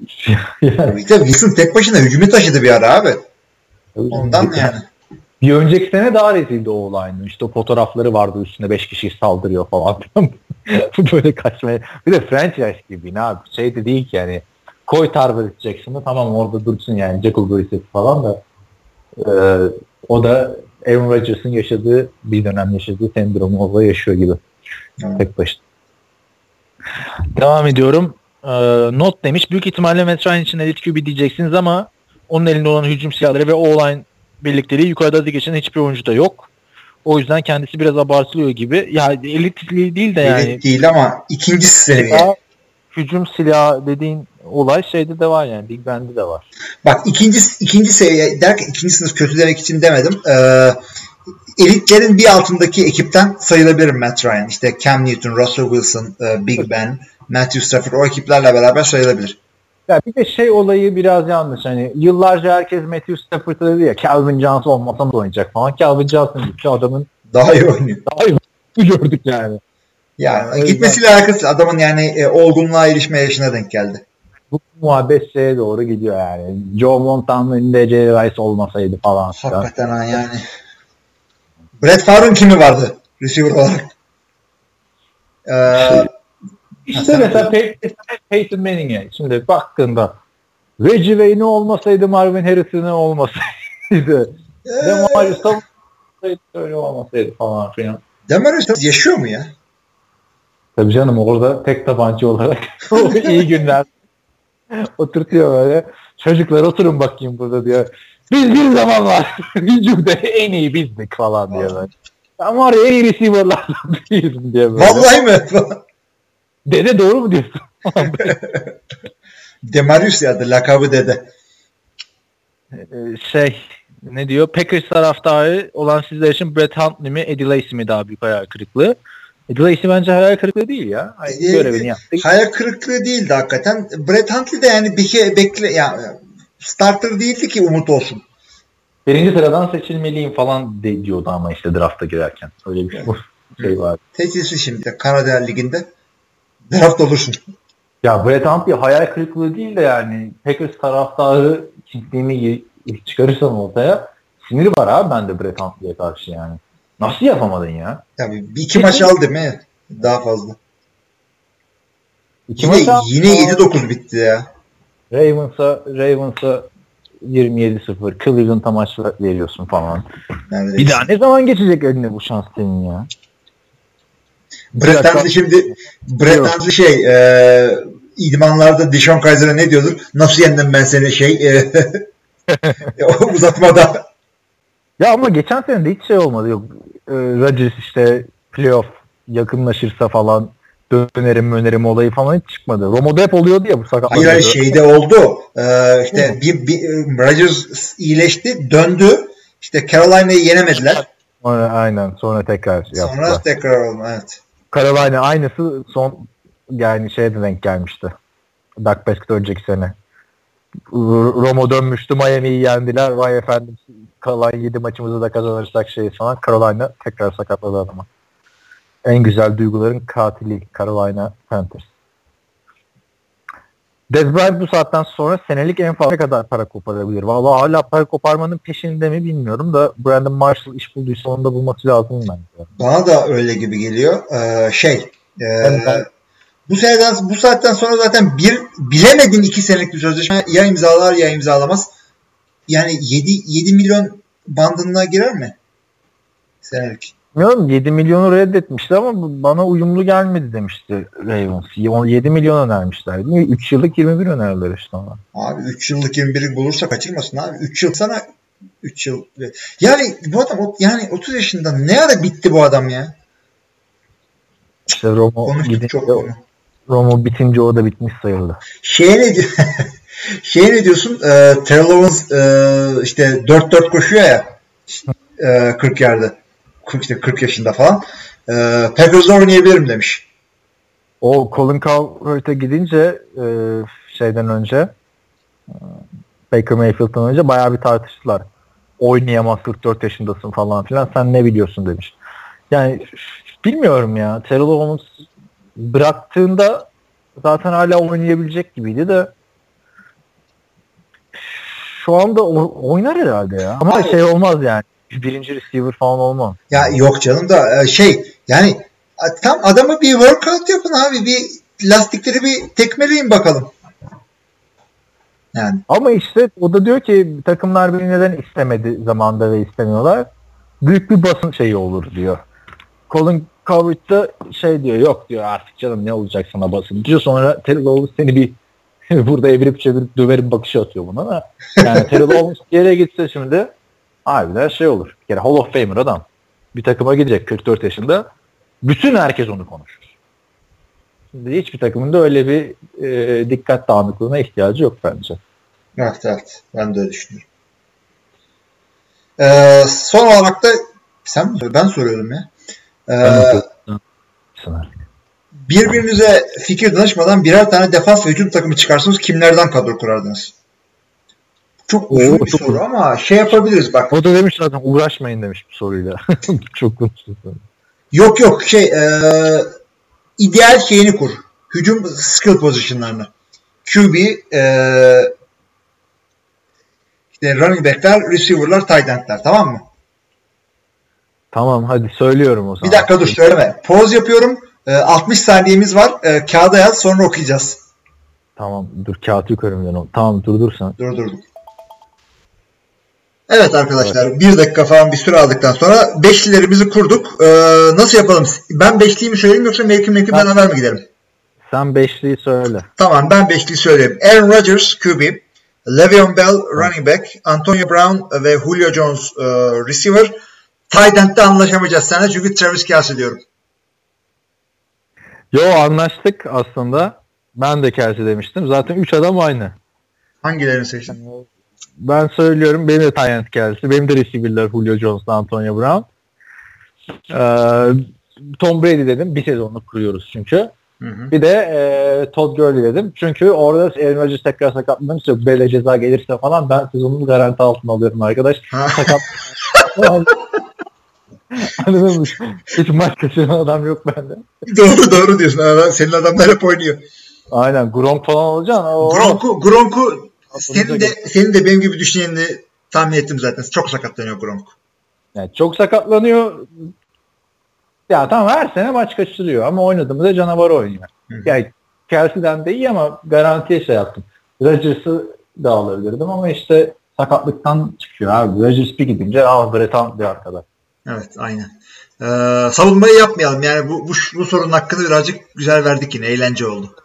yani, de Wilson tek başına hücumu taşıdı bir ara abi. Ondan yani. Bir önceki sene daha rezildi o olayını. İşte o fotoğrafları vardı üstünde 5 kişi saldırıyor falan. Bu böyle kaçmaya. Bir de franchise gibi ne abi. Şey de değil ki yani. Koy Tarver Jackson'ı tamam orada dursun yani. Jackal Brissett falan da. Ee, o da Aaron Rodgers'ın yaşadığı bir dönem yaşadığı sendromu orada yaşıyor gibi. Evet. Tek başına. Devam ediyorum. Ee, not demiş. Büyük ihtimalle Matt Ryan için elit QB diyeceksiniz ama onun elinde olan hücum silahları ve o-line birlikteliği yukarıda adı geçen hiçbir oyuncuda yok. O yüzden kendisi biraz abartılıyor gibi. Ya elit değil de yani. Elit değil ama ikinci seviye. Daha hücum silahı dediğin olay şeyde de var yani. Big Ben'de de var. Bak ikinci ikinci seviye derken ikinci sınıf kötü demek için demedim. Ee, elitlerin bir altındaki ekipten sayılabilir Matt Ryan. İşte Cam Newton, Russell Wilson, e, Big Ben, Matthew Stafford o ekiplerle beraber sayılabilir. Ya bir de şey olayı biraz yanlış. Hani yıllarca herkes Matthew Stafford'a dedi ya Calvin Johnson olmasa da oynayacak falan. Calvin Johnson gitti adamın Daha iyi oynuyor. daha iyi gördük yani. Ya Yani yüzden- gitmesiyle alakası adamın yani e, olgunluğa erişme yaşına denk geldi. Bu muhabbet şeye doğru gidiyor yani. Joe Montana'nın Jerry Rice olmasaydı falan. Hakikaten ha yani. Brett Favre'ın kimi vardı receiver olarak? Ee, İşte mesela Pey- Peyton Manning'e şimdi baktığında Reggie Wayne olmasaydı Marvin Harris'in olmasaydı. Ee, Demarius Thomas olmasaydı öyle olmasaydı falan filan. Demarius yaşıyor mu ya? Tabii canım orada tek tabanca olarak o iyi günler oturtuyor böyle. Çocuklar oturun bakayım burada diyor. Biz bir zamanlar hücumda en iyi bizdik falan diyor böyle. Ben var ya en iyi receiver'lardan biriydim diye böyle. Vallahi mi? Dede doğru mu diyorsun? Demarius ya da lakabı dede. Ee, şey ne diyor? Packers taraftarı olan sizler için Brett Huntley mi Eddie Lacy mi daha büyük hayal kırıklığı? Eddie Lacy bence hayal kırıklığı değil ya. Ay, Ee, görevini yaptı. Hayal kırıklığı değildi hakikaten. Brett Huntley de yani bir şey bekle yani starter değildi ki umut olsun. Birinci sıradan seçilmeliyim falan de, diyordu ama işte drafta girerken. Öyle bir şey var. Teçhisi şimdi Kanada Ligi'nde. Draft olursun. Ya Brett Huntley hayal kırıklığı değil de yani Packers taraftarı kimliğini çıkarırsan ortaya sinir var abi bende Brett Huntley'e karşı yani. Nasıl yapamadın ya? Tabii bir iki maç aldı mı? Daha fazla. İki Yine, maç yine 7-9 bitti ya. Ravens'a Ravens'a 27-0 Cleveland'a maç veriyorsun falan. Yani Bir daha ne zaman geçecek eline bu şans senin ya? Brett Huntley şimdi Brett. Huntley şey e, idmanlarda Dishon Kaiser'a ne diyordur? Nasıl yendim ben seni şey e, uzatmada. Ya ama geçen sene de hiç şey olmadı. Yok e, Rodgers işte playoff yakınlaşırsa falan dönerim önerim olayı falan hiç çıkmadı. Romo'da hep oluyordu ya bu sakatlık. Hayır hayır şeyde oldu. Ee, işte bir, bir Rodgers iyileşti, döndü. İşte Carolina'yı yenemediler. Sonra, aynen sonra tekrar yaptılar. Sonra tekrar oldu. Evet. Carolina aynısı son yani şeyde denk gelmişti. Dak Prescott önceki sene. Romo dönmüştü Miami'yi yendiler. Vay efendim kalan 7 maçımızı da kazanırsak şey falan. Carolina tekrar sakatladı adamı. En güzel duyguların katili Carolina Panthers. Dez Bryant bu saatten sonra senelik en fazla ne kadar para koparabilir? Vallahi hala para koparmanın peşinde mi bilmiyorum da Brandon Marshall iş bulduysa onu da bulması lazım bence. Bana da öyle gibi geliyor. Ee, şey e, bu seneden bu saatten sonra zaten bir bilemedin iki senelik bir sözleşme ya imzalar ya imzalamaz. Yani 7 7 milyon bandına girer mi? Senelik. Bilmiyorum 7 milyonu reddetmişti ama bana uyumlu gelmedi demişti Ravens. 7 milyon önermişler. 3 yıllık 21 önerdiler işte ona. Abi 3 yıllık 21'i bulursa kaçırmasın abi. 3 yıl sana 3 yıl. Yani bu adam yani 30 yaşında ne ara bitti bu adam ya? İşte Romo, Konuştuk gidince, çok konu. Romo bitince o da bitmiş sayıldı. Şeye ne diyor? Şeye ne diyorsun? Ee, Terrell Owens e, işte 4-4 koşuyor ya. E, 40 yerde. 40, işte 40 yaşında falan. E, Packers'da oynayabilirim demiş. O Colin Cowherd'e gidince e, şeyden önce e, Baker Mayfield'dan önce bayağı bir tartıştılar. Oynayamaz 44 yaşındasın falan filan sen ne biliyorsun demiş. Yani bilmiyorum ya. Terrell Owens bıraktığında zaten hala oynayabilecek gibiydi de şu anda oynar herhalde ya. Ama şey olmaz yani. Birinci receiver falan olmaz. Ya yok canım da e, şey yani tam adamı bir workout yapın abi. Bir lastikleri bir tekmeleyin bakalım. Yani Ama işte o da diyor ki takımlar beni neden istemedi zamanda ve istemiyorlar. Büyük bir basın şeyi olur diyor. Colin Cowherd da şey diyor yok diyor artık canım ne olacak sana basın diyor. Sonra Terrell Owens seni bir burada evirip çevirip döverim bakışı atıyor buna da. Yani Terrell Owens yere gitse şimdi harbiden şey olur. Bir kere Hall of Famer adam. Bir takıma gidecek 44 yaşında. Bütün herkes onu konuşur. Şimdi hiçbir takımın da öyle bir e, dikkat dağınıklığına ihtiyacı yok bence. evet evet ben de öyle düşünüyorum. E, son olarak da sen mi ben soruyorum ya. E, Sınır. Birbirinize fikir danışmadan birer tane defans ve hücum takımı çıkarsınız. Kimlerden kadro kurardınız? Çok uzun Oo, bir çok soru uzun. ama şey yapabiliriz bak. O da demiş zaten uğraşmayın demiş bu soruyla. Çok konuştuk. Yok yok şey e, ideal şeyini kur. Hücum skill positionlarını. QB e, işte running backler, receiver'lar, tight end'ler tamam mı? Tamam hadi söylüyorum o zaman. Bir dakika dur söyleme. Pause yapıyorum. E, 60 saniyemiz var. E, kağıda yaz sonra okuyacağız. Tamam dur kağıt yukarımdan o. Tamam durdursan. Dur dur. Evet arkadaşlar bir dakika falan bir süre aldıktan sonra beşlilerimizi kurduk. Ee, nasıl yapalım? Ben beşliyi mi söyleyeyim yoksa mevki mevki Ben- beraber mi gidelim? Sen beşliyi söyle. Tamam ben beşliyi söyleyeyim. Aaron Rodgers QB, Le'Veon Bell running back, Antonio Brown ve Julio Jones e, receiver. Tight end'de anlaşamayacağız seninle çünkü Travis Kelsey diyorum. Yo anlaştık aslında. Ben de Kelsey demiştim. Zaten 3 adam aynı. Hangilerini seçtin? Ben söylüyorum. Benim de Tyent Kelsey. Benim de receiver'lar Julio Jones, Antonio Brown. Ee, Tom Brady dedim. Bir sezonluk kuruyoruz çünkü. Hı hı. Bir de e, Todd Gurley dedim. Çünkü orada Aaron Rodgers tekrar sakatlanırsa yok. Bele ceza gelirse falan ben sezonumu garanti altına alıyorum arkadaş. Sakat. Anladın mı? Hiç maç kaçıran adam yok bende. doğru doğru diyorsun. Ara- Senin adamlar hep oynuyor. Aynen Gronk falan alacaksın. Oo. Gronk'u, Gronk'u senin de, senin de benim gibi düşüneni tahmin ettim zaten. Çok sakatlanıyor Gronk. Yani çok sakatlanıyor. Ya tamam her sene maç kaçırıyor ama oynadığımda da canavar oynuyor. Hı hı. Yani Kelsey'den de iyi ama garantiye şey yaptım. Rodgers'ı da alabilirdim ama işte sakatlıktan çıkıyor abi. Rodgers bir gidince aa Breton bir arkada. Evet aynen. Ee, savunmayı yapmayalım. Yani bu, bu, bu sorunun hakkını birazcık güzel verdik yine. Eğlence oldu.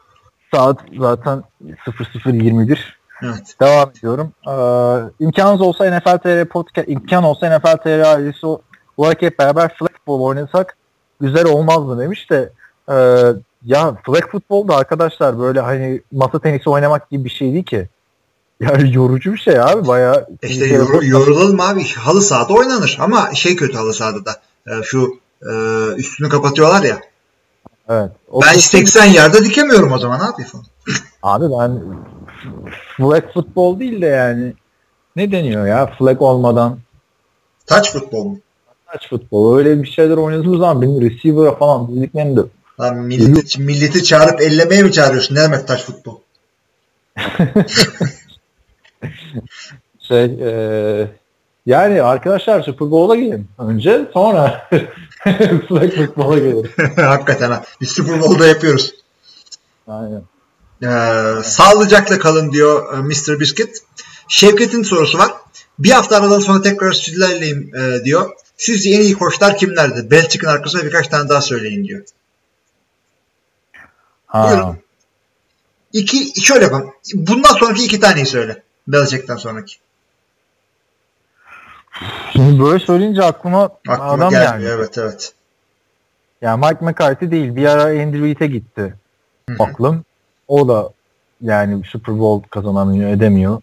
Saat zaten 00.21. Evet. Devam ediyorum. Ee, imkanınız olsa NFL TR podcast, imkan olsa NFL TR ailesi olarak hep beraber flag futbol oynasak güzel olmaz mı demiş de e, ya flag futbol da arkadaşlar böyle hani masa tenisi oynamak gibi bir şey değil ki. Yani yorucu bir şey abi bayağı. İşte yor- yorulalım abi. Halı sahada oynanır. Ama şey kötü halı sahada da. Ee, şu e, üstünü kapatıyorlar ya. Evet. O Ben kısım- 80 yerde dikemiyorum o zaman abi. Abi ben flag futbol değil de yani ne deniyor ya flag olmadan Touch futbol mu? taç futbol öyle bir şeyler oynadığımız zaman benim receiver'a falan dizliklerim de Lan milleti, milleti çağırıp ellemeye mi çağırıyorsun? Ne demek touch futbol? şey e, yani arkadaşlar Super Bowl'a gelin önce sonra flag futbola gelin. Hakikaten ha. Biz Super Bowl'da yapıyoruz. Aynen. Ee, sağlıcakla kalın diyor e, Mr. Biscuit. Şevket'in sorusu var. Bir hafta aradan sonra tekrar sizlerleyim e, diyor. Sizce en iyi koçlar kimlerdi? Belichick'in arkasına birkaç tane daha söyleyin diyor. Ha. Buyurun. İki, şöyle yapalım. Bundan sonraki iki taneyi söyle. Belichick'ten sonraki. Şimdi böyle söyleyince aklıma, Aklıma adam gelmiyor. yani. Evet evet. Yani Mike McCarthy değil. Bir ara Andrew Reid'e gitti. Aklım. O da yani Super Bowl kazanamıyor, edemiyor.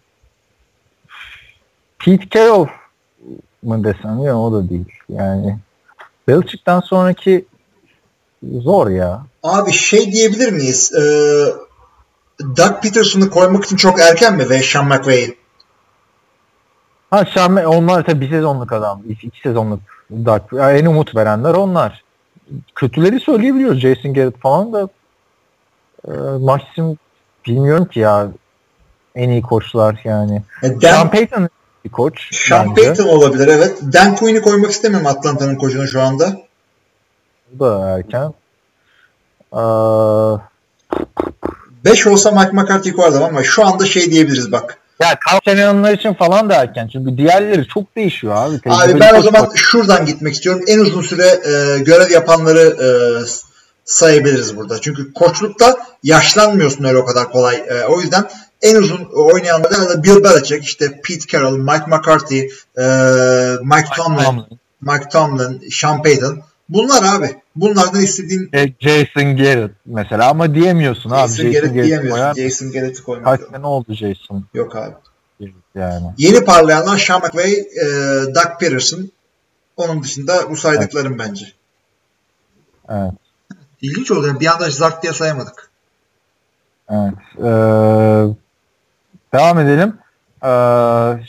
Pete Carroll mı desem ya o da değil. Yani Belichick'ten sonraki zor ya. Abi şey diyebilir miyiz? Ee, Doug Peterson'ı koymak için çok erken mi ve Sean McVay'i? Ha Şam onlar tabii bir sezonluk adam. İki, iki sezonluk. Yani en umut verenler onlar. Kötüleri söyleyebiliyoruz. Jason Garrett falan da e, Maxim bilmiyorum ki ya en iyi koçlar yani. E, Sean Dan, Payton bir koç. Sean bence. Payton olabilir evet. Dan Quinn'i koymak istemem Atlanta'nın koçunu şu anda. Bu da erken. Ee, 5 olsa Mike McCarthy'yi koyardım ama şu anda şey diyebiliriz bak. ya Kavşemenler için falan da erken. Çünkü diğerleri çok değişiyor abi. Abi Tecrübeli ben o zaman var. şuradan gitmek istiyorum. En uzun süre e, görev yapanları e, sayabiliriz burada. Çünkü koçlukta yaşlanmıyorsun öyle o kadar kolay. E, o yüzden en uzun oynayanlar da Bill Belichick, işte Pete Carroll, Mike McCarthy, e, Mike Tomlin, Tamam. Mike Tomlin, Sean Payton. Bunlar abi. Bunlardan istediğin E, Jason Garrett mesela ama diyemiyorsun abi. Jason Garrett Garrett'i diyemiyorsun. koyar. Jason Garrett'i Kaç koymak yok. sene oldu Jason Yok abi. Garrett yani. Yeni parlayanlar Sean McVay, e, Doug Peterson. Onun dışında bu saydıklarım bence. Evet. İlginç oldu. Yani bir anda zart diye sayamadık. Evet. Ee, devam edelim. Ee,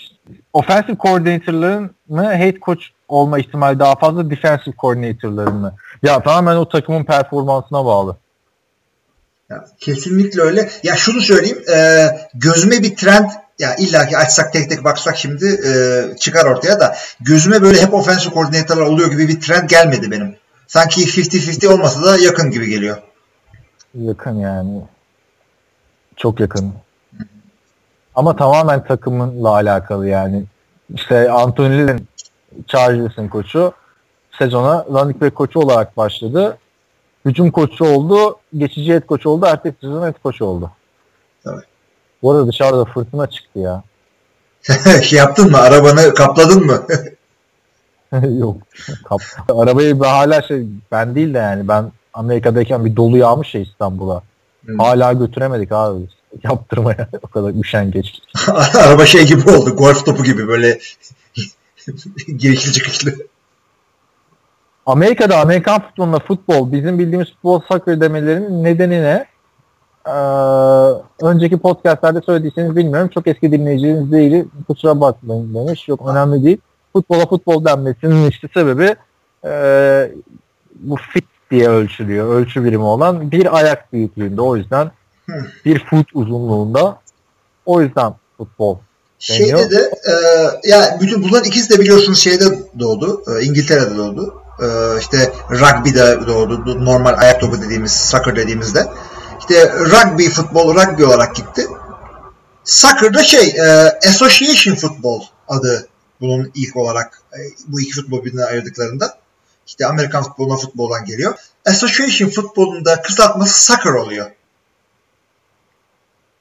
offensive coordinator'ların mı head coach olma ihtimali daha fazla defensive coordinator'ların mı? Ya tamamen o takımın performansına bağlı. Ya, kesinlikle öyle. Ya şunu söyleyeyim. e, gözüme bir trend ya illa ki açsak tek tek baksak şimdi e, çıkar ortaya da gözüme böyle hep offensive koordinatörler oluyor gibi bir trend gelmedi benim. Sanki 50-50 olmasa da yakın gibi geliyor. Yakın yani. Çok yakın. Ama tamamen takımınla alakalı yani. İşte Anthony Lynn Chargers'ın koçu sezona running back koçu olarak başladı. Hücum koçu oldu. Geçici head koçu oldu. Ertesi sezon head koçu oldu. Tabii. Bu arada dışarıda fırtına çıktı ya. şey yaptın mı? Arabanı kapladın mı? Yok. Kap. Arabayı hala şey ben değil de yani ben Amerika'dayken bir dolu yağmış ya İstanbul'a. Hmm. Hala götüremedik abi. Yaptırmaya o kadar üşengeç. Araba şey gibi oldu. Golf topu gibi böyle girişli çıkışlı. Amerika'da Amerikan futboluna futbol bizim bildiğimiz futbol soccer demelerinin nedeni ne? Ee, önceki podcastlerde söylediyseniz bilmiyorum. Çok eski dinleyiciniz değil. Kusura bakmayın demiş. Yok önemli değil. Futbola futbol denmesinin işte sebebi e, bu fit diye ölçülüyor. Ölçü birimi olan bir ayak büyüklüğünde. O yüzden bir foot uzunluğunda. O yüzden futbol. Deniyor. Şeyde de e, ya bütün bunların ikisi de biliyorsunuz şeyde doğdu. E, İngiltere'de doğdu. E, işte rugby'de doğdu. Normal ayak topu dediğimiz soccer dediğimizde. İşte rugby futbol rugby olarak gitti. Soccer'da şey e, Association Football adı bunun ilk olarak e, bu iki futbol birbirinden ayırdıklarında. İşte Amerikan futboluna futboldan geliyor. Association futbolunda kısaltması soccer oluyor.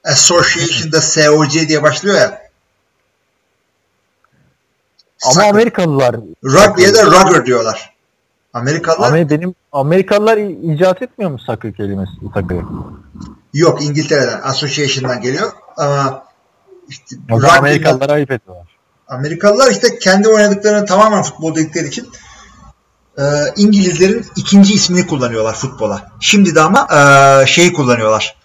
Association'da SOC diye başlıyor ya. Ama. Amerikalılar Rugby'ye de rugger diyorlar. Amerikalılar Ama benim Amerikalılar icat etmiyor mu soccer kelimesi soccer'ı? yok İngiltere'den Association'dan geliyor ama işte Amerikalılara ayıp ediyorlar. Amerikalılar işte kendi oynadıklarını tamamen futbol dedikleri için e, İngilizlerin ikinci ismini kullanıyorlar futbola. Şimdi de ama e, şeyi kullanıyorlar.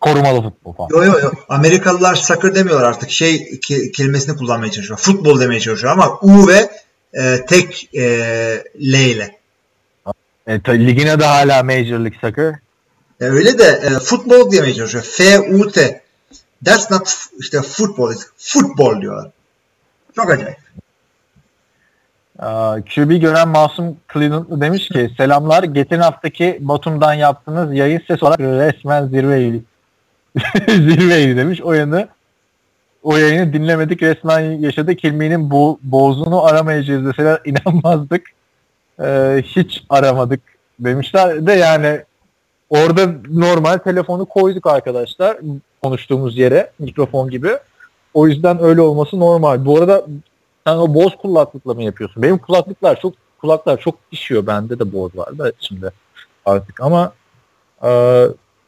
Korumalı futbol falan. Yo yo yo. Amerikalılar soccer demiyorlar artık. Şey ke- kelimesini kullanmaya çalışıyor. Futbol demeye çalışıyor ama U ve e, tek e, L ile. E, ta- ligine de hala Major League Soccer. E, öyle de e, futbol demeye çalışıyor. F U T. That's not işte football. It's football diyorlar. Çok acayip. QB gören Masum Cleveland'lı demiş ki selamlar geçen haftaki Batum'dan yaptığınız yayın ses olarak resmen zirveydi. zirveydi demiş. O yanı o yayını dinlemedik resmen yaşadık. Hilmi'nin bo bozunu aramayacağız deseler inanmazdık. Ee, hiç aramadık demişler de yani orada normal telefonu koyduk arkadaşlar konuştuğumuz yere mikrofon gibi. O yüzden öyle olması normal. Bu arada sen o boz kulaklıkla mı yapıyorsun? Benim kulaklıklar çok kulaklar çok pişiyor. Bende de boz var da şimdi artık ama e,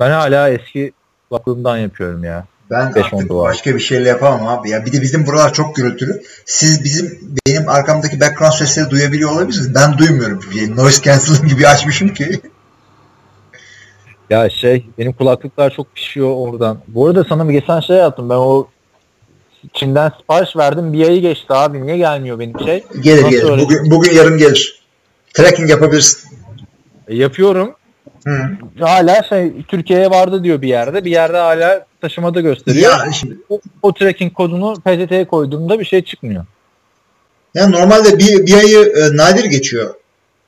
ben hala eski kulaklığımdan yapıyorum ya. Ben Beş on artık dolar. başka bir şeyle yapamam abi. Ya bir de bizim buralar çok gürültülü. Siz bizim benim arkamdaki background sesleri duyabiliyor olabilirsiniz. Ben duymuyorum. Bir noise cancelling gibi açmışım ki. Ya şey benim kulaklıklar çok pişiyor oradan. Bu arada sana bir geçen şey yaptım. Ben o Çin'den sipariş verdim. Bir ayı geçti abi. Niye gelmiyor benim şey? Gelir Nasıl gelir. öyle? Bugün, bugün yarın gelir. Tracking yapabilirsin. E, yapıyorum. Hı. Hala şey Türkiye'ye vardı diyor bir yerde. Bir yerde hala taşımada gösteriyor. Ya, şimdi, O, o tracking kodunu PTT'ye koyduğumda bir şey çıkmıyor. ya normalde bir, bir ayı e, nadir geçiyor.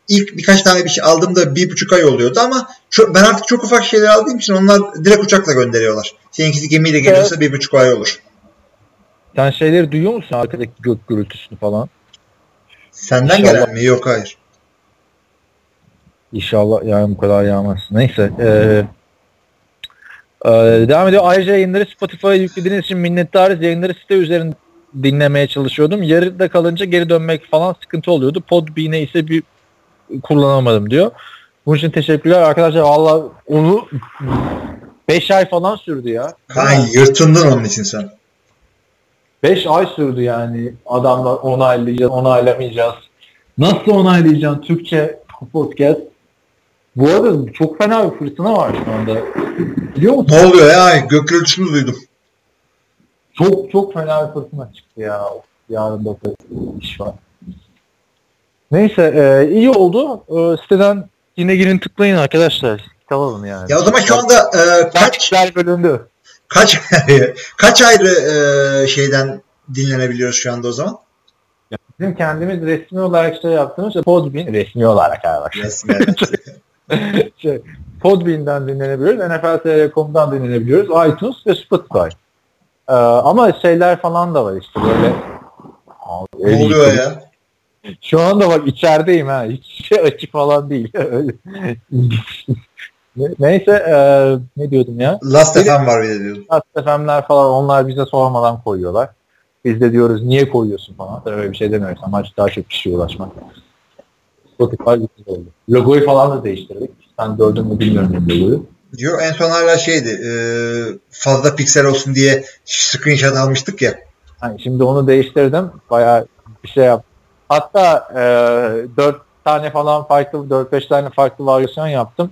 İlk birkaç tane bir şey aldığımda bir buçuk ay oluyordu ama çok, ben artık çok ufak şeyler aldığım için onlar direkt uçakla gönderiyorlar. Seninkisi gemiyle geliyorsa bir buçuk ay olur. Sen şeyleri duyuyor musun arkadaki gök gürültüsünü falan? Senden İnşallah. gelen mi? Yok hayır. İnşallah yani bu kadar yağmaz. Neyse. eee eee, devam ediyor. Ayrıca yayınları Spotify'a yüklediğiniz için minnettarız. Yayınları site üzerinde dinlemeye çalışıyordum. Yarıda kalınca geri dönmek falan sıkıntı oluyordu. Podbean'e ise bir kullanamadım diyor. Bunun için teşekkürler arkadaşlar. Valla onu 5 ay falan sürdü ya. Kaan yırtındın onun için sen. 5 ay sürdü yani adamlar onaylayacağız, onaylamayacağız. Nasıl onaylayacaksın Türkçe podcast? Bu arada çok fena bir fırtına var şu anda. Biliyor musun? Ne oluyor ya? Gök gürültüsünü duydum. Çok çok fena bir fırtına çıktı ya. Of, yarın da iş var. Neyse e, iyi oldu. E, siteden yine girin tıklayın arkadaşlar. Kalalım yani. Ya o zaman şu anda e, kaç bölündü. kaç kaç ayrı e, şeyden dinlenebiliyoruz şu anda o zaman? Bizim kendimiz resmi olarak şey yaptığımız Podbean resmi olarak arkadaşlar. Resmi evet. şey, Podbean'den dinlenebiliyoruz. NFL.com.'dan dinlenebiliyoruz. iTunes ve Spotify. Ee, ama şeyler falan da var işte böyle. Abi, Ne oluyor ya? Şu anda bak içerideyim ha. Hiç şey açık falan değil. Neyse e, ne diyordum ya? Last FM var bir diyordum. FM'ler falan onlar bize sormadan koyuyorlar. Biz de diyoruz niye koyuyorsun falan. Öyle bir şey demiyoruz. Amaç daha çok kişiye ulaşmak. Spotify güzel oldu. Logoyu falan da değiştirdik. Sen gördün mü bilmiyorum logoyu. Diyor en son hala şeydi e, fazla piksel olsun diye screenshot almıştık ya. Yani şimdi onu değiştirdim. Bayağı bir şey yap. Hatta e, 4 tane falan farklı 4-5 tane farklı varyasyon yaptım.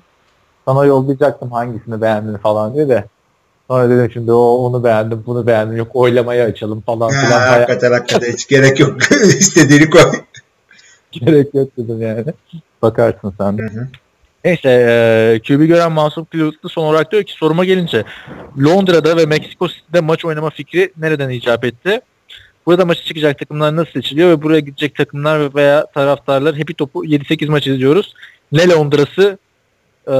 Sana yollayacaktım hangisini beğendin falan diye de. Sonra dedim şimdi o onu beğendim bunu beğendim yok oylamaya açalım falan Ha, filan. Bayağı hakikaten hakikaten hiç gerek yok. İstediğini koy. gerek yok dedim yani. Bakarsın sen de. Hı hı. Neyse e, QB gören Masum Pilotlu son olarak diyor ki soruma gelince Londra'da ve Meksiko City'de maç oynama fikri nereden icap etti? Burada maçı çıkacak takımlar nasıl seçiliyor ve buraya gidecek takımlar veya taraftarlar hepi topu 7-8 maç izliyoruz. Ne Londra'sı e,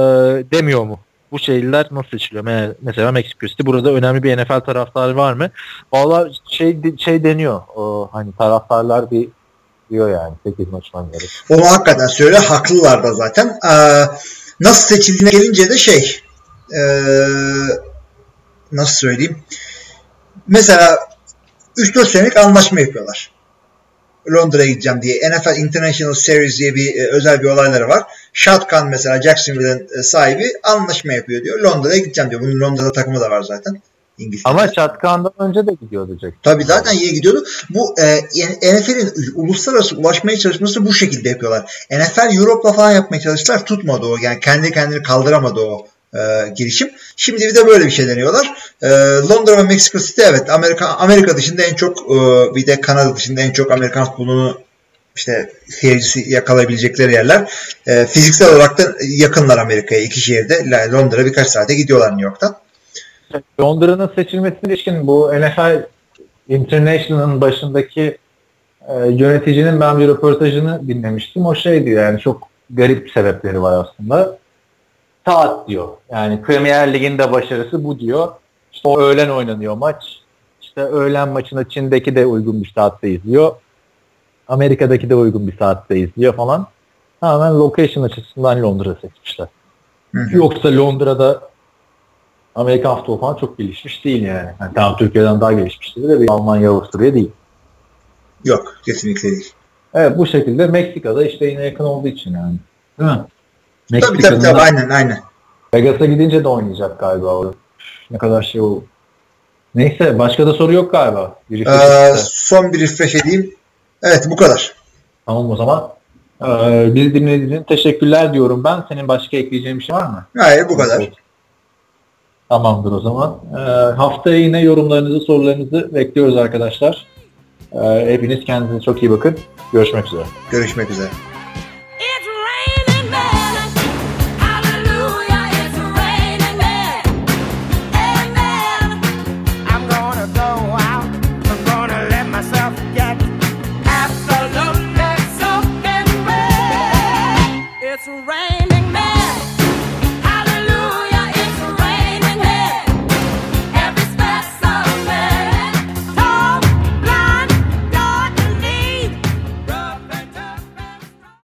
demiyor mu? Bu şehirler nasıl seçiliyor? Me- Mesela Meksiko City burada önemli bir NFL taraftarı var mı? Valla şey şey deniyor. O, hani taraftarlar bir diyor yani 8 maç oynarız. Onu hakikaten söyle. Haklılar da zaten. Ee, nasıl seçildiğine gelince de şey ee, nasıl söyleyeyim mesela 3-4 senelik anlaşma yapıyorlar. Londra'ya gideceğim diye. NFL International Series diye bir e, özel bir olayları var. Shotgun mesela Jacksonville'in e, sahibi anlaşma yapıyor diyor. Londra'ya gideceğim diyor. Bunun Londra'da takımı da var zaten. İngiltere'de. Ama Çatkan'dan önce de gidiyordu Jack. Tabii zaten iyi gidiyordu. Bu e, NFL'in uluslararası ulaşmaya çalışması bu şekilde yapıyorlar. NFL Europe'la falan yapmaya çalıştılar. Tutmadı o. Yani kendi kendini kaldıramadı o e, girişim. Şimdi bir de böyle bir şey deniyorlar. E, Londra ve Mexico City evet Amerika Amerika dışında en çok e, bir de Kanada dışında en çok Amerikan futbolunu işte seyircisi yakalayabilecekleri yerler. E, fiziksel olarak da yakınlar Amerika'ya iki şehirde. Londra birkaç saate gidiyorlar New York'tan. Londra'nın seçilmesine ilişkin bu NFL International'ın başındaki e, yöneticinin ben bir röportajını dinlemiştim. O şey diyor yani çok garip sebepleri var aslında. Saat diyor. Yani Premier Lig'in de başarısı bu diyor. İşte o öğlen oynanıyor maç. İşte öğlen maçını Çin'deki de uygun bir saatte izliyor. Amerika'daki de uygun bir saatte izliyor falan. Tamamen location açısından Londra seçmişler. Hı hı. Yoksa Londra'da Amerikan futbolu falan çok gelişmiş değil yani. yani tamam Türkiye'den daha gelişmiştir de bir Almanya, Avusturya değil. Yok kesinlikle değil. Evet bu şekilde Meksika'da işte yine yakın olduğu için yani. Değil mi? Tabii tabii tabii da aynen aynen. Vegas'a gidince de oynayacak galiba orada. Ne kadar şey oldu. Neyse başka da soru yok galiba. Bir Ee, son bir refresh edeyim. Evet bu kadar. Tamam o zaman. Ee, bizi dinlediğiniz için teşekkürler diyorum ben. Senin başka ekleyeceğin bir şey var mı? Hayır bu kadar. Tamamdır o zaman. Ee, haftaya yine yorumlarınızı, sorularınızı bekliyoruz arkadaşlar. Ee, hepiniz kendinize çok iyi bakın. Görüşmek üzere. Görüşmek üzere.